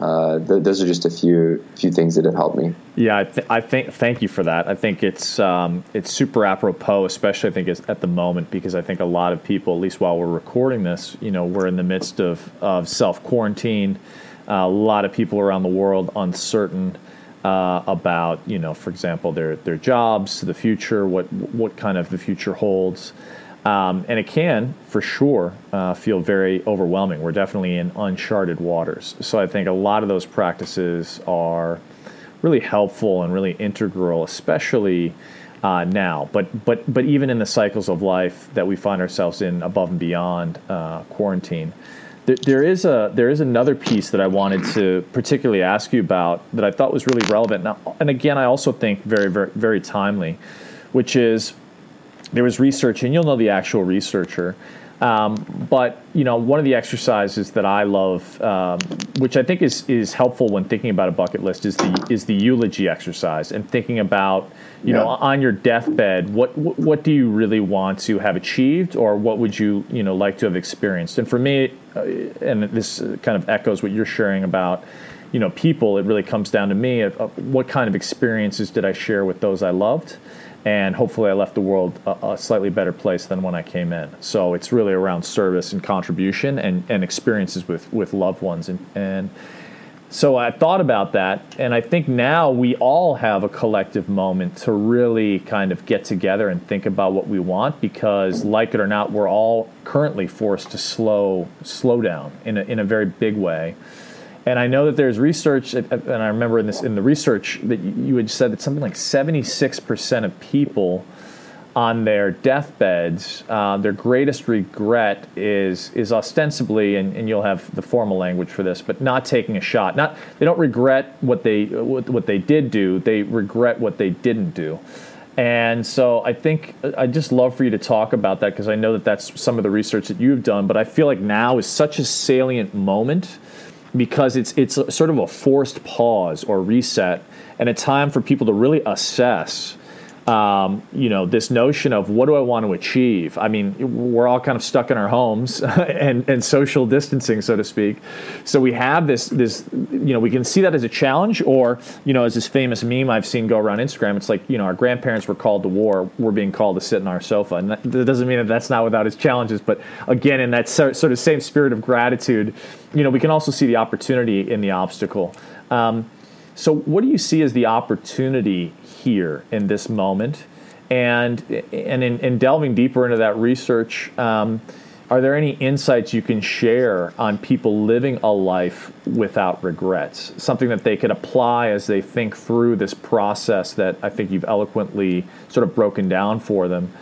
Uh, th- those are just a few few things that have helped me. Yeah, I, th- I think thank you for that. I think it's um, it's super apropos, especially I think at the moment because I think a lot of people, at least while we're recording this, you know, we're in the midst of of self quarantine. Uh, a lot of people around the world uncertain uh, about, you know, for example, their their jobs, the future, what what kind of the future holds. Um, and it can, for sure, uh, feel very overwhelming. We're definitely in uncharted waters. So I think a lot of those practices are really helpful and really integral, especially uh, now. But but but even in the cycles of life that we find ourselves in, above and beyond uh, quarantine, there, is a there is another piece that I wanted to particularly ask you about that I thought was really relevant. Now, and again, I also think very very very timely, which is there was research, and you'll know the actual researcher. Um, but you know, one of the exercises that I love, um, which I think is is helpful when thinking about a bucket list, is the is the eulogy exercise and thinking about you yeah. know on your deathbed, what what do you really want to have achieved, or what would you you know like to have experienced? And for me, uh, and this kind of echoes what you're sharing about you know people. It really comes down to me of, of what kind of experiences did I share with those I loved and hopefully I left the world a, a, slightly better place than when I came in. So it's really around service and contribution and, and experiences with, with loved ones. And, and so I thought about that, and I think now we all have a collective moment to really kind of get together and think about what we want because, like it or not, we're all currently forced to slow slow down in a, in a very big way. And I know that there's research, and I remember in this in the research that you had said that something like 76% of people on their deathbeds, uh, their greatest regret is is ostensibly, and, and, you'll have the formal language for this, but not taking a shot. Not they don't regret what they what, what they did do. They regret what they didn't do. And so I think I'd just love for you to talk about that because I know that that's some of the research that you've done. But I feel like now is such a salient moment because it's it's sort of a forced pause or reset and a time for people to really assess um, you know this notion of what do I want to achieve. I mean, we're all kind of stuck in our homes and, and social distancing, so to speak. So we have this this you know we can see that as a challenge, or you know as this famous meme I've seen go around Instagram. It's like you know our grandparents were called to war, we're being called to sit in our sofa, and that, that doesn't mean that that's not without its challenges. But again, in that sort of same spirit of gratitude, you know we can also see the opportunity in the obstacle. Um, so, what do you see as the opportunity here in this moment? And, and in, in delving deeper into that research, um, are there any insights you can share on people living a life without regrets? Something that they could apply as they think through this process that I think you've eloquently sort of broken down for them.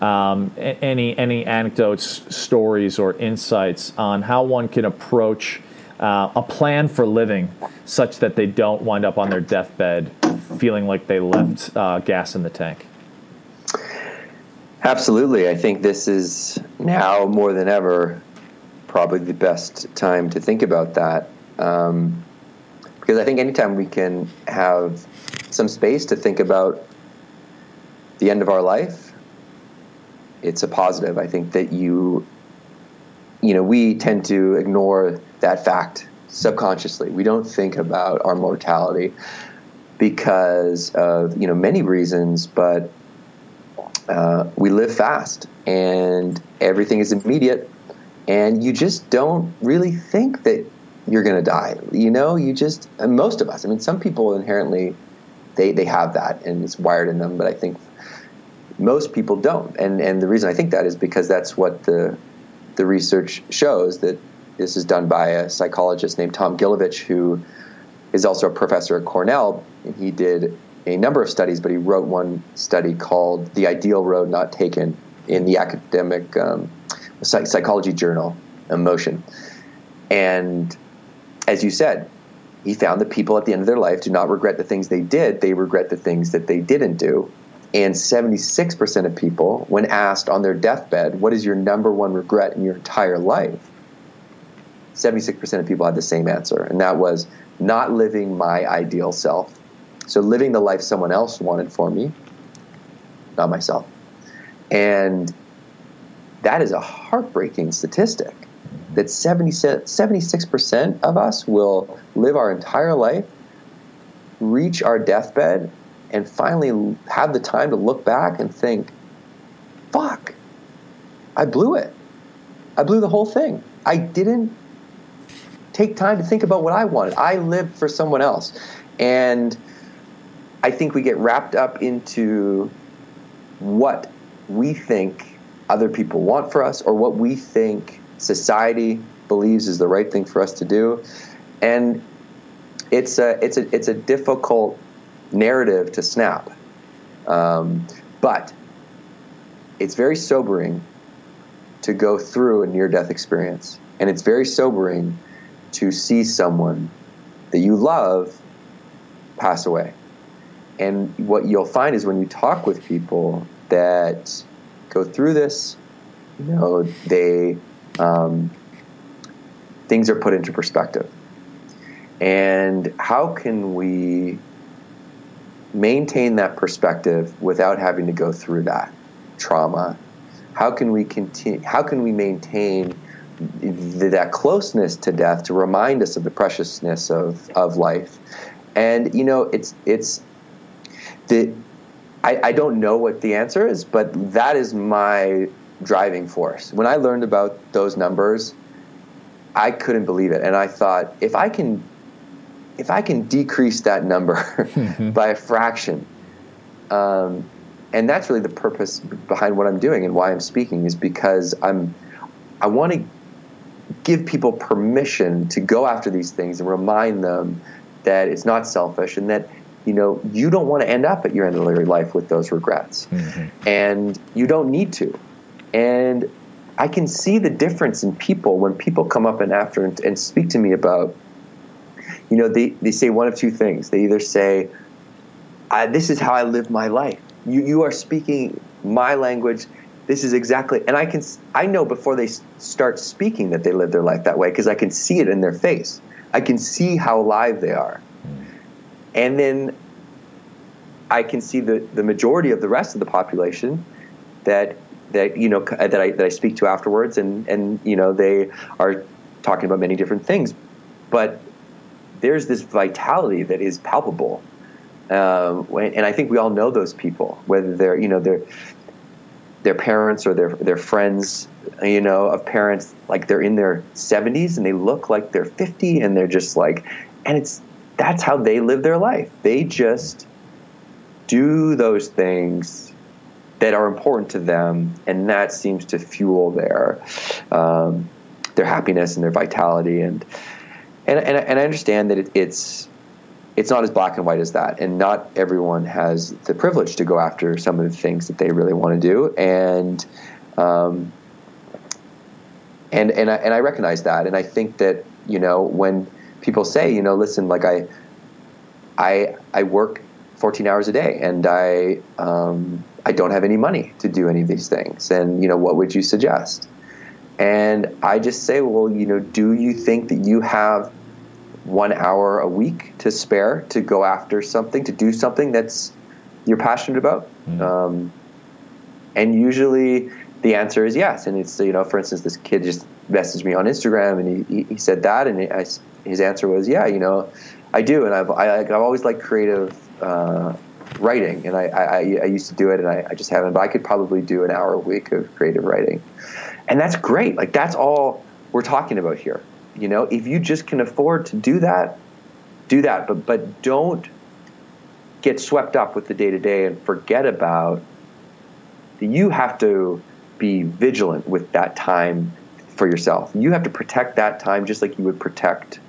Um, any any anecdotes, stories, or insights on how one can approach uh, a plan for living such that they don't wind up on their deathbed feeling like they left uh, gas in the tank. Absolutely. I think this is now more than ever probably the best time to think about that. Um, because I think anytime we can have some space to think about the end of our life, it's a positive. I think that you, you know, we tend to ignore that fact subconsciously. We don't think about our mortality because of you know many reasons, but uh, we live fast and everything is immediate, and you just don't really think that you're going to die. You know, you just most of us. I mean, some people inherently they they have that and it's wired in them, but I think most people don't. And and the reason I think that is because that's what the the research shows that this is done by a psychologist named Tom Gilovich, who is also a professor at Cornell. And he did a number of studies, but he wrote one study called "The Ideal Road Not Taken" in the academic um, psychology journal Emotion. And as you said, he found that people at the end of their life do not regret the things they did; they regret the things that they didn't do. And 76% of people, when asked on their deathbed, what is your number one regret in your entire life? 76% of people had the same answer, and that was not living my ideal self. So, living the life someone else wanted for me, not myself. And that is a heartbreaking statistic that 70, 76% of us will live our entire life, reach our deathbed, and finally have the time to look back and think, fuck, I blew it. I blew the whole thing. I didn't take time to think about what I wanted. I lived for someone else. And I think we get wrapped up into what we think other people want for us or what we think society believes is the right thing for us to do. And it's a, it's a, it's a difficult narrative to snap. Um, but it's very sobering to go through a near death experience. And it's very sobering to see someone that you love pass away. And what you'll find is when you talk with people that go through this, you know, they um, things are put into perspective. And how can we maintain that perspective without having to go through that trauma? How can we continue? How can we maintain that closeness to death to remind us of the preciousness of, of life. And you know, it's it's the I, I don't know what the answer is, but that is my driving force. When I learned about those numbers, I couldn't believe it, and I thought if I can if I can decrease that number mm-hmm. by a fraction, um, and that's really the purpose behind what I'm doing and why I'm speaking is because I'm I want to give people permission to go after these things and remind them that it's not selfish and that you know you don't want to end up at your end of your life with those regrets. Mm-hmm. and you don't need to. And i can see the difference in people when people come up and after and, and speak to me about you know they, they say one of two things. They either say this is how i live my life. You, you are speaking my language this is exactly and i can i know before they start speaking that they live their life that way because i can see it in their face. I can see how alive they are. And then i can see the, the majority of the rest of the population that that you know that I, that I speak to afterwards and and you know they are talking about many different things. But there's this vitality that is palpable um, and I think we all know those people, whether they're you know they're their parents or their their friends, you know, of parents like they're in their 70s and they look like they're 50 and they're just like and it's that's how they live their life. They just do those things that are important to them and that seems to fuel their um, their happiness and their vitality and and and, and I understand that it, it's it's not as black and white as that. And not everyone has the privilege to go after some of the things that they really want to do. And, um, and, and I, and I recognize that. And I think that, you know, when people say, you know, listen, like I, I, I work 14 hours a day, and I um, I don't have any money to do any of these things. And you know, what would you suggest? And I just say, well, you know, do you think that you have one hour a week to spare to go after something, to do something that's you're passionate about? Mm-hmm. Um, and usually the answer is yes. And it's, you know, for instance, this kid just messaged me on Instagram and he, he said that. And I, his answer was, yeah, you know, I do. And I've, I, have i have always liked creative uh, writing. And I, I, I, used to do it and I, I just haven't, but I could probably do an hour a week of creative writing. And that's great. Like that's all we're talking about here. You know, if you just can afford to do that, do that. But, but don't get swept up with the day to day and forget about you have to be vigilant with that time for yourself. You have to protect that time just like you would protect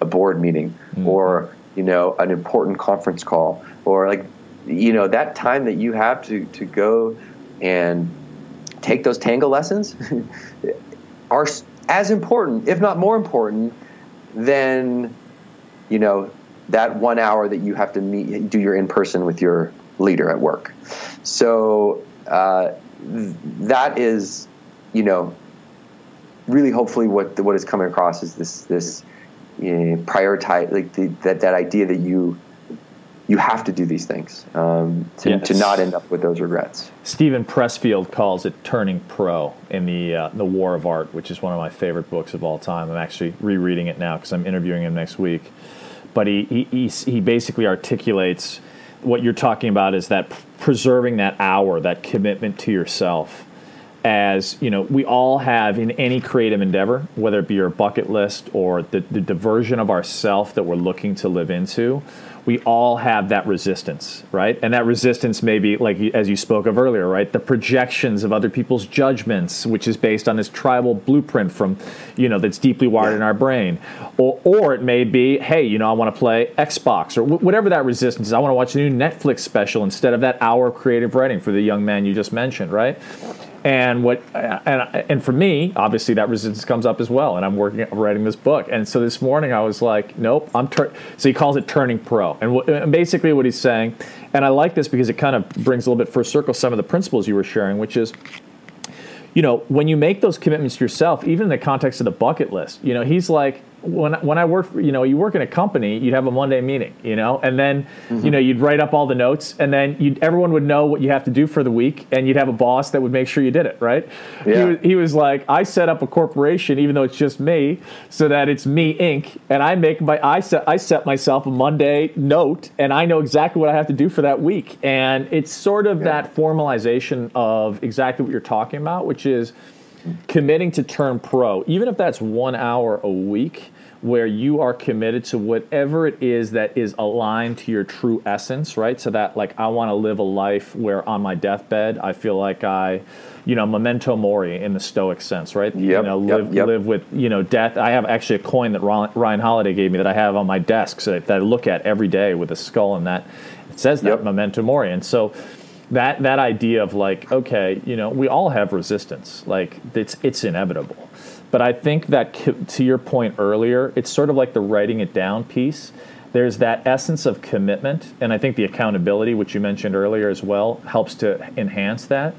a board meeting mm-hmm. or you know an important conference call or like you know that time that you have to to go and take those tango lessons are as important if not more important than you know that one hour that you have to meet do your in person with your leader at work. So uh, that is, you know, really hopefully what what is coming across is this this you know, prioritize like the, that that idea that you you have to do these things um, to, yes. to not end up with those regrets. Steven Pressfield calls it turning pro in the uh, the War of Art, which is one of my favorite books of all time. I'm actually rereading it now because I'm interviewing him next week. But he, he, he, he basically articulates what you're talking about is that preserving that hour, that commitment to yourself. As you know, we all have in any creative endeavor, whether it be your bucket list or the, the diversion of ourself that we're looking to live into, we all have that resistance, right? And that resistance may be, like as you spoke of earlier, right? The projections of other people's judgments, which is based on this tribal blueprint from, you know, that's deeply wired yeah. in our brain. Or, or it may be, hey, you know, I want to play Xbox or w- whatever that resistance is. I want to watch a new Netflix special instead of that hour of creative writing for the young man you just mentioned, right? And what and and for me obviously that resistance comes up as well and i'm working writing this book and so this morning i was like nope i'm tur-. so he calls it turning pro and, w- and basically what he's saying and i like this because it kind of brings a little bit first circle some of the principles you were sharing which is you know when you make those commitments to yourself even in the context of the bucket list you know he's like when when I work, you know, you work in a company, you'd have a Monday meeting, you know, and then mm-hmm. you know you'd write up all the notes, and then you everyone would know what you have to do for the week, and you'd have a boss that would make sure you did it, right? Yeah. He, was, he was like, I set up a corporation, even though it's just me, so that it's me Inc. And I make my I set I set myself a Monday note, and I know exactly what I have to do for that week, and it's sort of yeah. that formalization of exactly what you're talking about, which is committing to turn pro, even if that's one hour a week where you are committed to whatever it is that is aligned to your true essence, right? So that like I want to live a life where on my deathbed I feel like I, you know, memento mori in the Stoic sense, right? Yep, you know, live yep, yep. live with you know death. I have actually a coin that Ryan Holiday gave me that I have on my desk so that I look at every day with a skull and that it says that memento mori, and so that that idea of like okay you know we all have resistance like it's it's inevitable but I think that to your point earlier, it's sort of like the writing it down piece. There's that essence of commitment, and I think the accountability, which you mentioned earlier as well, helps to enhance that.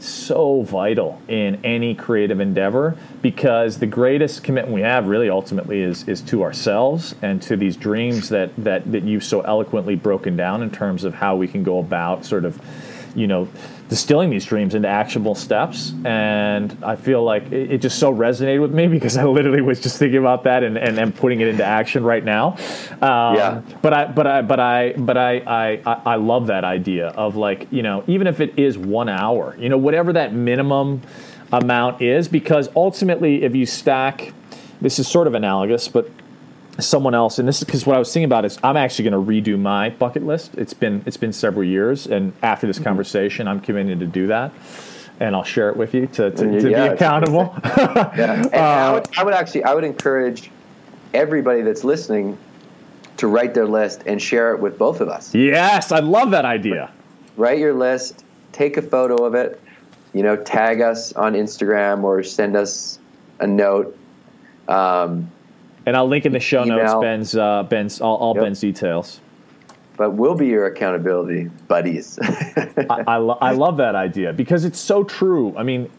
So vital in any creative endeavor because the greatest commitment we have really ultimately is is to ourselves and to these dreams that that that you've so eloquently broken down in terms of how we can go about sort of you know distilling these dreams into actionable steps and i feel like it, it, just so resonated with me because i literally was just thinking about that and, and, and putting it into action right now um, yeah. but i but i but i but I, I i love that idea of like you know even if it is one hour you know whatever that minimum amount is because ultimately if you stack this is sort of analogous but someone else, and this is because what I was thinking about is I'm actually going to redo my bucket list. It's been it's been several years, and after this mm-hmm. conversation, I'm committed to do that, and I'll share it with you to, to, to yeah, be accountable. yeah, uh, I, would, I would actually I would encourage everybody that's listening to write their list and share it with both of us. Yes, I love that idea. Write your list, take a photo of it, you know, tag us on Instagram or send us a note. Um, and I'll link in the show Email. notes Ben's uh, Ben's all, all yep. Ben's details. but we'll be your accountability buddies. I, I, lo- I love that idea because it's so true. I mean,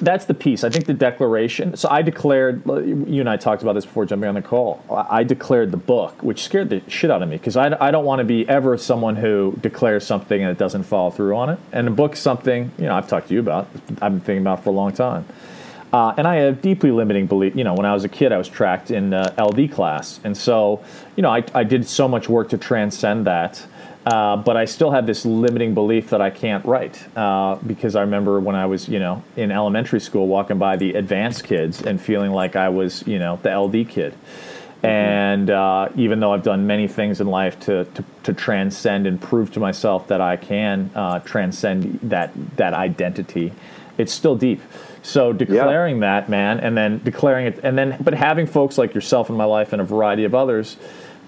that's the piece. I think the declaration. So I declared. You and I talked about this before jumping on the call. I declared the book, which scared the shit out of me because I, I don't want to be ever someone who declares something and it doesn't follow through on it. And the book's something you know I've talked to you about. I've been thinking about for a long time. Uh, and I have deeply limiting belief. You know, when I was a kid, I was tracked in uh, LD class, and so you know, I, I did so much work to transcend that. Uh, but I still have this limiting belief that I can't write uh, because I remember when I was, you know, in elementary school, walking by the advanced kids and feeling like I was, you know, the LD kid. Mm-hmm. And uh, even though I've done many things in life to, to, to transcend and prove to myself that I can uh, transcend that that identity, it's still deep. So declaring yeah. that, man, and then declaring it, and then but having folks like yourself in my life and a variety of others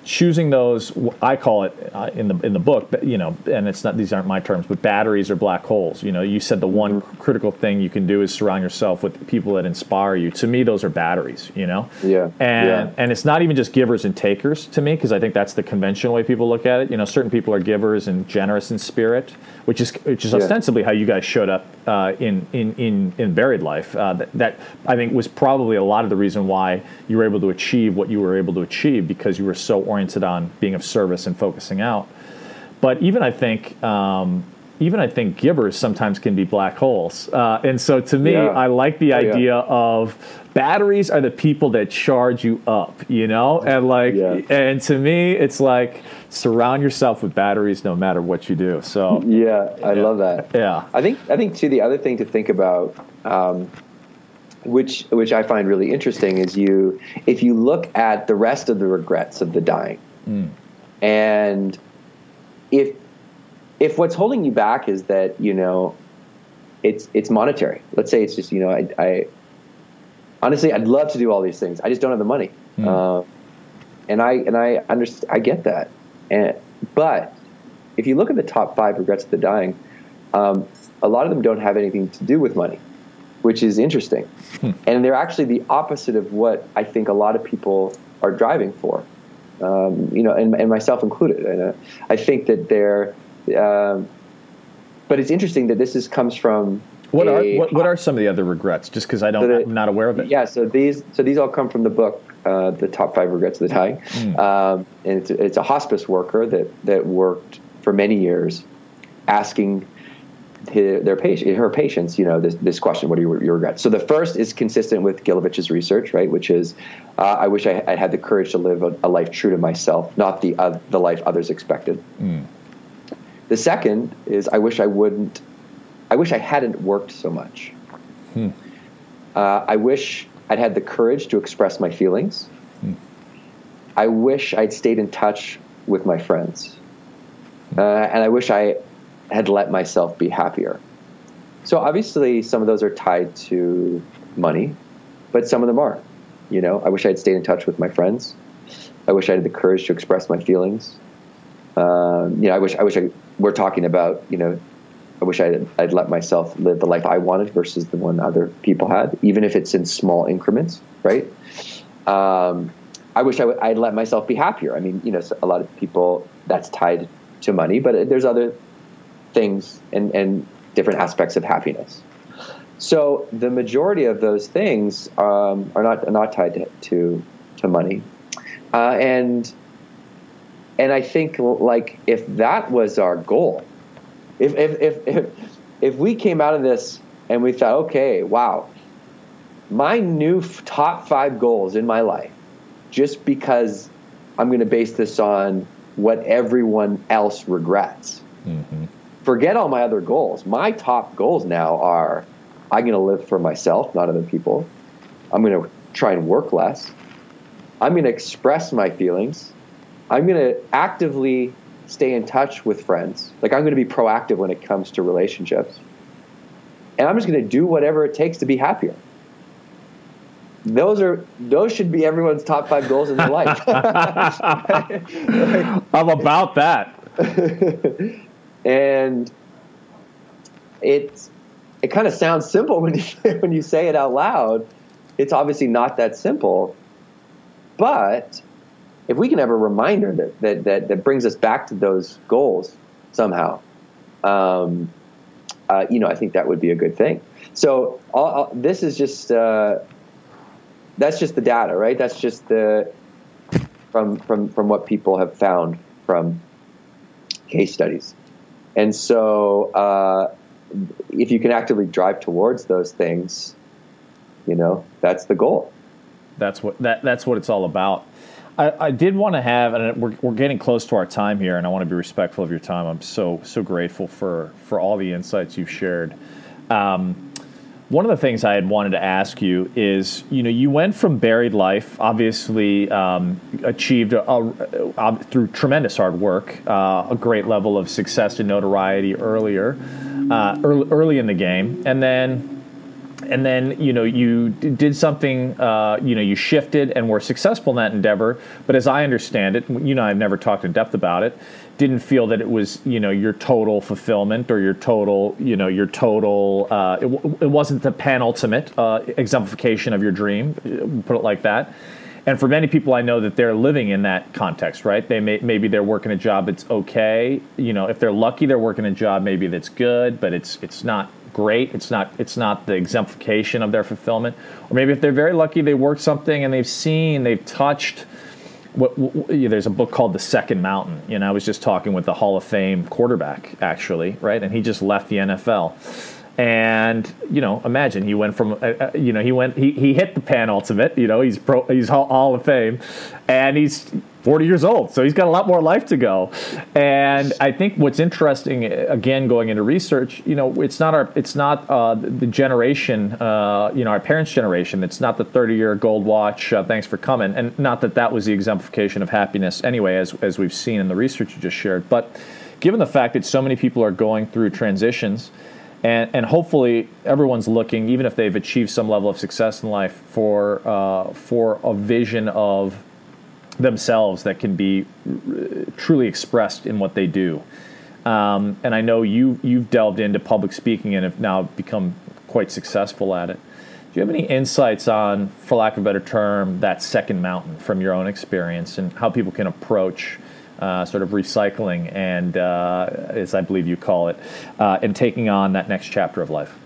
choosing those i call it uh, in the in the book you know and it's not these aren't my terms but batteries are black holes you know you said the one mm-hmm. critical thing you can do is surround yourself with people that inspire you to me those are batteries you know yeah and yeah. and it's not even just givers and takers to me because i think that's the conventional way people look at it you know certain people are givers and generous in spirit which is which is yeah. ostensibly how you guys showed up uh, in, in in in buried life. Uh, that, that, I think was probably a lot of the reason why you were able to achieve what you were able to achieve because you were so oriented on being of service and focusing out. But even I think. Um, even I think givers sometimes can be black holes. Uh, and so to me, yeah. I like the oh, idea yeah. of batteries are the people that charge you up, you know? And like yeah. and to me it's like surround yourself with batteries no matter what you do. So Yeah, I love that. Yeah. I think I think too the other thing to think about um, which which I find really interesting is you if you look at the rest of the regrets of the dying mm. and if if what's holding you back is that, you know, it's it's monetary. Let's say it's just, you know, I, I honestly, I'd love to do all these things. I just don't have the money. Mm. Uh, and I and I understand. I get that. And but if you look at the top five regrets of the dying, um, a lot of them don't have anything to do with money, which is interesting. Hmm. And they're actually the opposite of what I think a lot of people are driving for. Um, you know, and, and, myself included. And uh, I think that they're. Um, but it's interesting that this is comes from what are what, what, are some of the other regrets? Just because I don't, so the, I'm not aware of it. Yeah, so these so these all come from the book, uh, the top five regrets of the dying, mm. um, and it's, it's a hospice worker that that worked for many years, asking his, their patient, her patients, you know, this, this question: What are your, your, regrets? So the first is consistent with Gilovich's research, right? Which is, uh, I wish I, I, had the courage to live a, a, life true to myself, not the uh, the life others expected. Mm. The second is, I wish I wouldn't I wish I hadn't worked so much. Hmm. Uh, I wish I'd had the courage to express my feelings. Hmm. I wish I'd stayed in touch with my friends. Uh, and I wish I had let myself be happier. So obviously, some of those are tied to money, but some of them are. You know, I wish I had stayed in touch with my friends. I wish I had the courage to express my feelings. Um, you know, I wish I wish I. We're talking about you know I wish I'd, I'd let myself live the life I wanted versus the one other people had, even if it's in small increments, right? Um, I wish I would, I'd let myself be happier. I mean, you know, a lot of people that's tied to money, but there's other things and, and different aspects of happiness. So the majority of those things um, are not are not tied to to, to money, uh, and and I think like if that was our goal, if, if, if, if, if we came out of this and we thought, okay, wow, my new f- top five goals in my life, just because I'm going to base this on what everyone else regrets. Mm-hmm. Forget all my other goals. My top goals now are I'm going to live for myself, not other people. I'm going to try and work less. I'm going to express my feelings. I'm going to actively stay in touch with friends. Like I'm going to be proactive when it comes to relationships. And I'm just going to do whatever it takes to be happier. Those are those should be everyone's top five goals in their life. I'm about that. and it's it kind of sounds simple when you when you say it out loud. It's obviously not that simple, but if we can have a reminder that that that, that brings us back to those goals somehow, um, uh, you know, I think that would be a good thing. So this is just uh, that's just the data, right? That's just the from from from what people have found from case studies, and so uh, if you can actively drive towards those things, you know, that's the goal. That's what that that's what it's all about. I, I did want to have, and we're, we're getting close to our time here, and I want to be respectful of your time. I'm so so grateful for for all the insights you've shared. Um, one of the things I had wanted to ask you is, you know, you went from buried life, obviously um, achieved a, a, a, through tremendous hard work, uh, a great level of success and notoriety earlier, uh, early, early in the game, and then and then you know you did something uh, you know you shifted and were successful in that endeavor. But as i understand it you know i've never talked in depth about it didn't feel that it was you know your total fulfillment or your total you know your total uh, it, it, wasn't the penultimate uh, exemplification of your dream put it like that and for many people i know that they're living in that context right they may, maybe they're working a job that's okay you know if they're lucky they're working a job maybe that's good but it's it's not great. It's not it's not the exemplification of their fulfillment. Or maybe if they're very lucky, they work something and they've seen, they've touched. What, what, there's a book called The Second Mountain. You know, I was just talking with the Hall of Fame quarterback actually, right? And he just left the NFL. And you know, imagine he went from uh, uh, you know he went he, he hit the penultimate. You know, he's pro he's Hall of Fame, and he's 40 years old, so he's got a lot more life to go. And I think what's interesting, again, going into research, you know, it's not our, it's not uh, the generation, uh, you know, our parents' generation. It's not the 30-year gold watch. Uh, thanks for coming, and not that that was the exemplification of happiness anyway, as as we've seen in the research you just shared. But given the fact that so many people are going through transitions. And, and hopefully everyone's looking, even if they've achieved some level of success in life, for uh, for a vision of themselves that can be truly expressed in what they do. Um, and I know you you've delved into public speaking and have now become quite successful at it. Do you have any insights on, for lack of a better term, that second mountain from your own experience and how people can approach uh, sort of recycling and, uh, as I believe you call it, uh, and taking on that next chapter of life?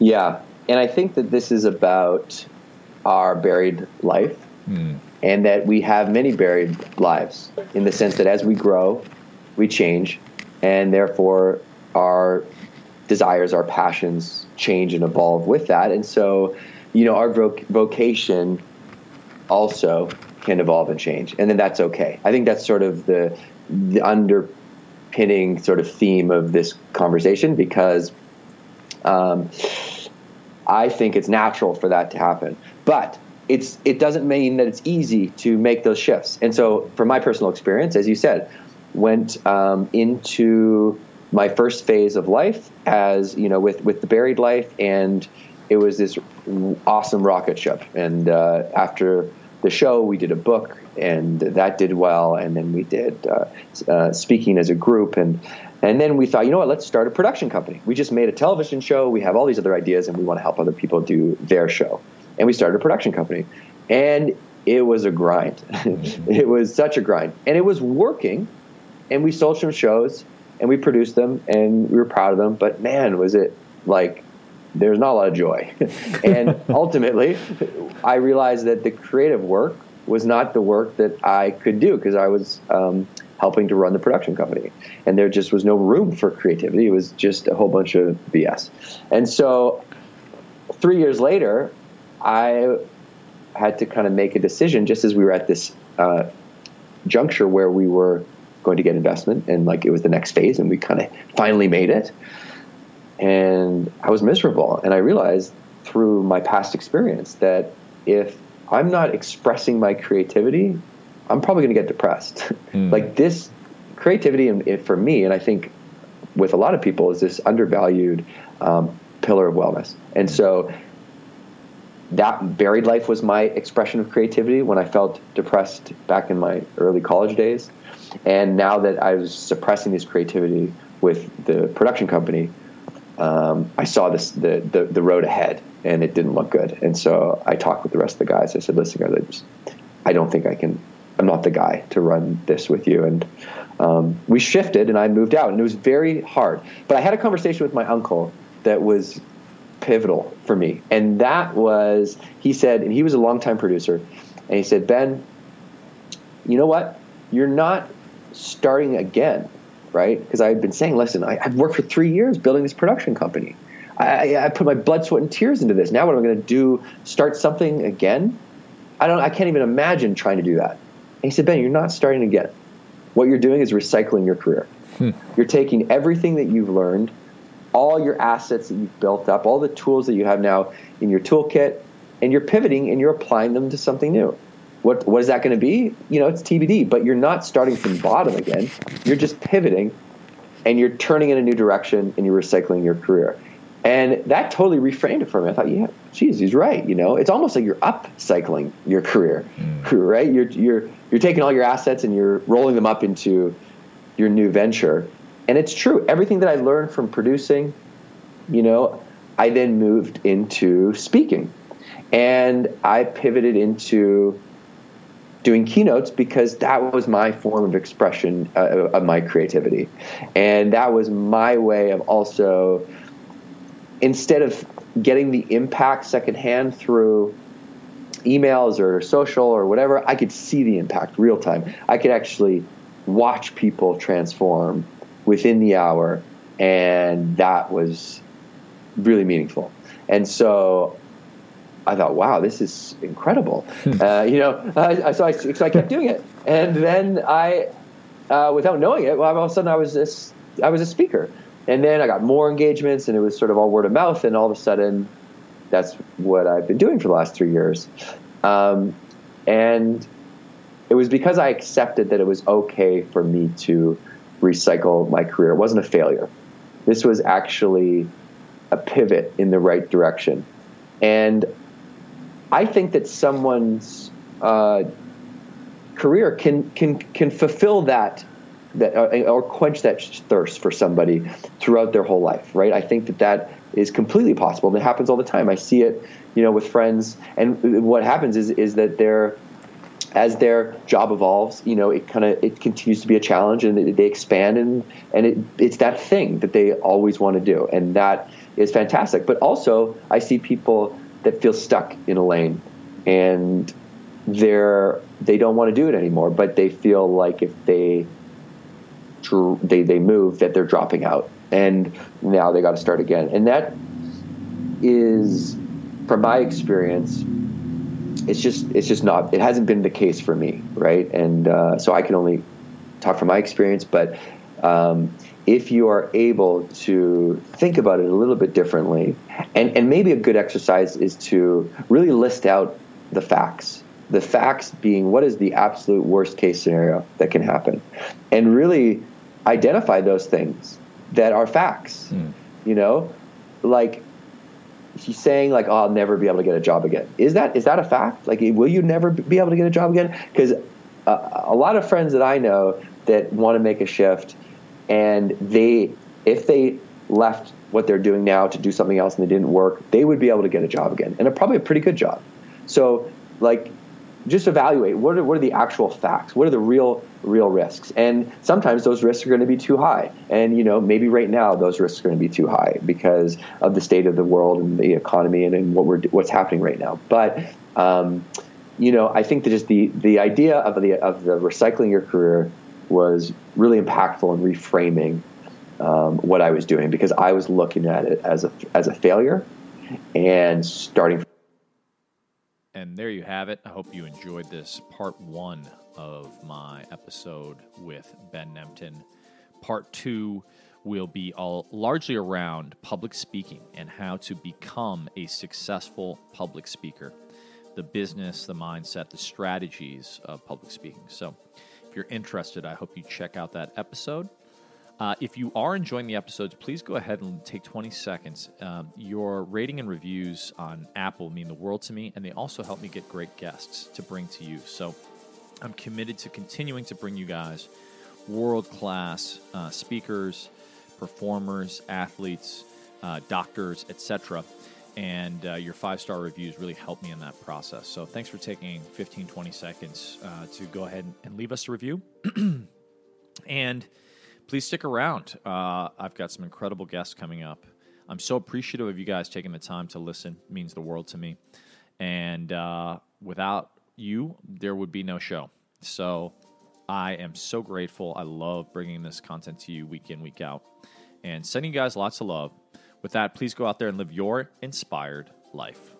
Yeah, and I think that this is about our buried life, mm. and that we have many buried lives in the sense that as we grow, we change, and therefore our desires, our passions change and evolve with that. And so, you know, our voc- vocation also can evolve and change, and then that's okay. I think that's sort of the the underpinning sort of theme of this conversation because. Um, I think it's natural for that to happen. But it's it doesn't mean that it's easy to make those shifts. And so, from my personal experience, as you said, went um, into my first phase of life as you know with with the buried life, and it was this awesome rocket ship. And uh, after the show, we did a book, and that did well. And then we did uh, uh, speaking as a group, and and then we thought, you know what, let's start a production company. We just made a television show. We have all these other ideas, and we want to help other people do their show. And we started a production company. And it was a grind. it was such a grind. And it was working. And we sold some shows and we produced them and we were proud of them. But man, was it like there's not a lot of joy. and ultimately, I realized that the creative work was not the work that I could do because I was um, helping to run the production company. And there just was no room for creativity. It was just a whole bunch of BS. And so three years later, I had to kind of make a decision just as we were at this uh, juncture where we were going to get investment and like it was the next phase and we kind of finally made it. And I was miserable. And I realized through my past experience that if I'm not expressing my creativity, I'm probably going to get depressed. Mm. like this creativity, and for me, and I think with a lot of people, is this undervalued um, pillar of wellness. And so that buried life was my expression of creativity when I felt depressed back in my early college days. And now that I was suppressing this creativity with the production company, um, I saw this the, the, the road ahead, and it didn't look good. And so I talked with the rest of the guys. I said, "Listen, guys, I don't think I can. I'm not the guy to run this with you. And um, we shifted, and I moved out, and it was very hard. But I had a conversation with my uncle that was pivotal for me, and that was he said, and he was a longtime producer, and he said, Ben, you know what? You're not starting again, right? Because I had been saying, listen, I, have worked for three years building this production company. I, I, put my blood, sweat, and tears into this. Now, what am I going to do? Start something again? I don't. I can't even imagine trying to do that. And he said, Ben, you're not starting again. What you're doing is recycling your career. Hmm. You're taking everything that you've learned, all your assets that you've built up, all the tools that you have now in your toolkit, and you're pivoting and you're applying them to something new. What what is that going to be? You know, it's TBD. But you're not starting from bottom again. You're just pivoting, and you're turning in a new direction, and you're recycling your career. And that totally reframed it for me. I thought, yeah, geez, he's right. You know, it's almost like you're upcycling your career, mm. right? You're you're you're taking all your assets and you're rolling them up into your new venture. And it's true. Everything that I learned from producing, you know, I then moved into speaking, and I pivoted into doing keynotes because that was my form of expression uh, of my creativity, and that was my way of also instead of getting the impact secondhand through emails or social or whatever, I could see the impact real time. I could actually watch people transform within the hour, and that was really meaningful. And so I thought, wow, this is incredible. Uh, you know, uh, so, I, so I kept doing it. And then I, uh, without knowing it, well, all of a sudden I was this, I was a speaker. And then I got more engagements, and it was sort of all word of mouth. And all of a sudden, that's what I've been doing for the last three years. Um, and it was because I accepted that it was okay for me to recycle my career. It wasn't a failure. This was actually a pivot in the right direction. And I think that someone's uh, career can can can fulfill that that uh, or quench that thirst for somebody throughout their whole life, right? I think that that is completely possible. And it happens all the time. I see it, you know, with friends. And what happens is is that they're as their job evolves, you know, it kind of it continues to be a challenge, and they expand, and and it, it's that thing that they always want to do, and that is fantastic. But also, I see people that feel stuck in a lane, and they're they don't want to do it anymore, but they feel like if they they they move that they're dropping out, and now they got to start again. And that is, from my experience, it's just it's just not it hasn't been the case for me, right? And uh, so I can only talk from my experience, but. Um, if you are able to think about it a little bit differently, and, and maybe a good exercise is to really list out the facts. The facts being what is the absolute worst case scenario that can happen, and really identify those things that are facts. Mm. You know, like he's saying like, "Oh, I'll never be able to get a job again." Is that is that a fact? Like, will you never be able to get a job again? Because uh, a lot of friends that I know that want to make a shift, and they if they left what they're doing now to do something else and they didn't work, they would be able to get a job again, and a, probably a pretty good job. So, like, just evaluate what are, what are the actual facts? What are the real real risks? And sometimes those risks are going to be too high. And you know maybe right now those risks are going to be too high because of the state of the world and the economy and, and what we're what's happening right now. But um, you know i think that just the the idea of the of the recycling your career was really impactful in reframing um, what i was doing because i was looking at it as a as a failure and starting and there you have it. I hope you enjoyed this part one of my episode with Ben Nemtin. Part two will be all largely around public speaking and how to become a successful public speaker, the business, the mindset, the strategies of public speaking. So, if you're interested, I hope you check out that episode. Uh, if you are enjoying the episodes, please go ahead and take 20 seconds. Um, your rating and reviews on Apple mean the world to me, and they also help me get great guests to bring to you. So I'm committed to continuing to bring you guys world class uh, speakers, performers, athletes, uh, doctors, etc. and uh, your five star reviews really help me in that process. So thanks for taking 15, 20 seconds uh, to go ahead and leave us a review. and please stick around. Uh, I've got some incredible guests coming up. I'm so appreciative of you guys taking the time to listen. It means the world to me. And uh, without you, there would be no show. So I am so grateful. I love bringing this content to you week in, week out, and sending you guys lots of love. With that, please go out there and live your inspired life.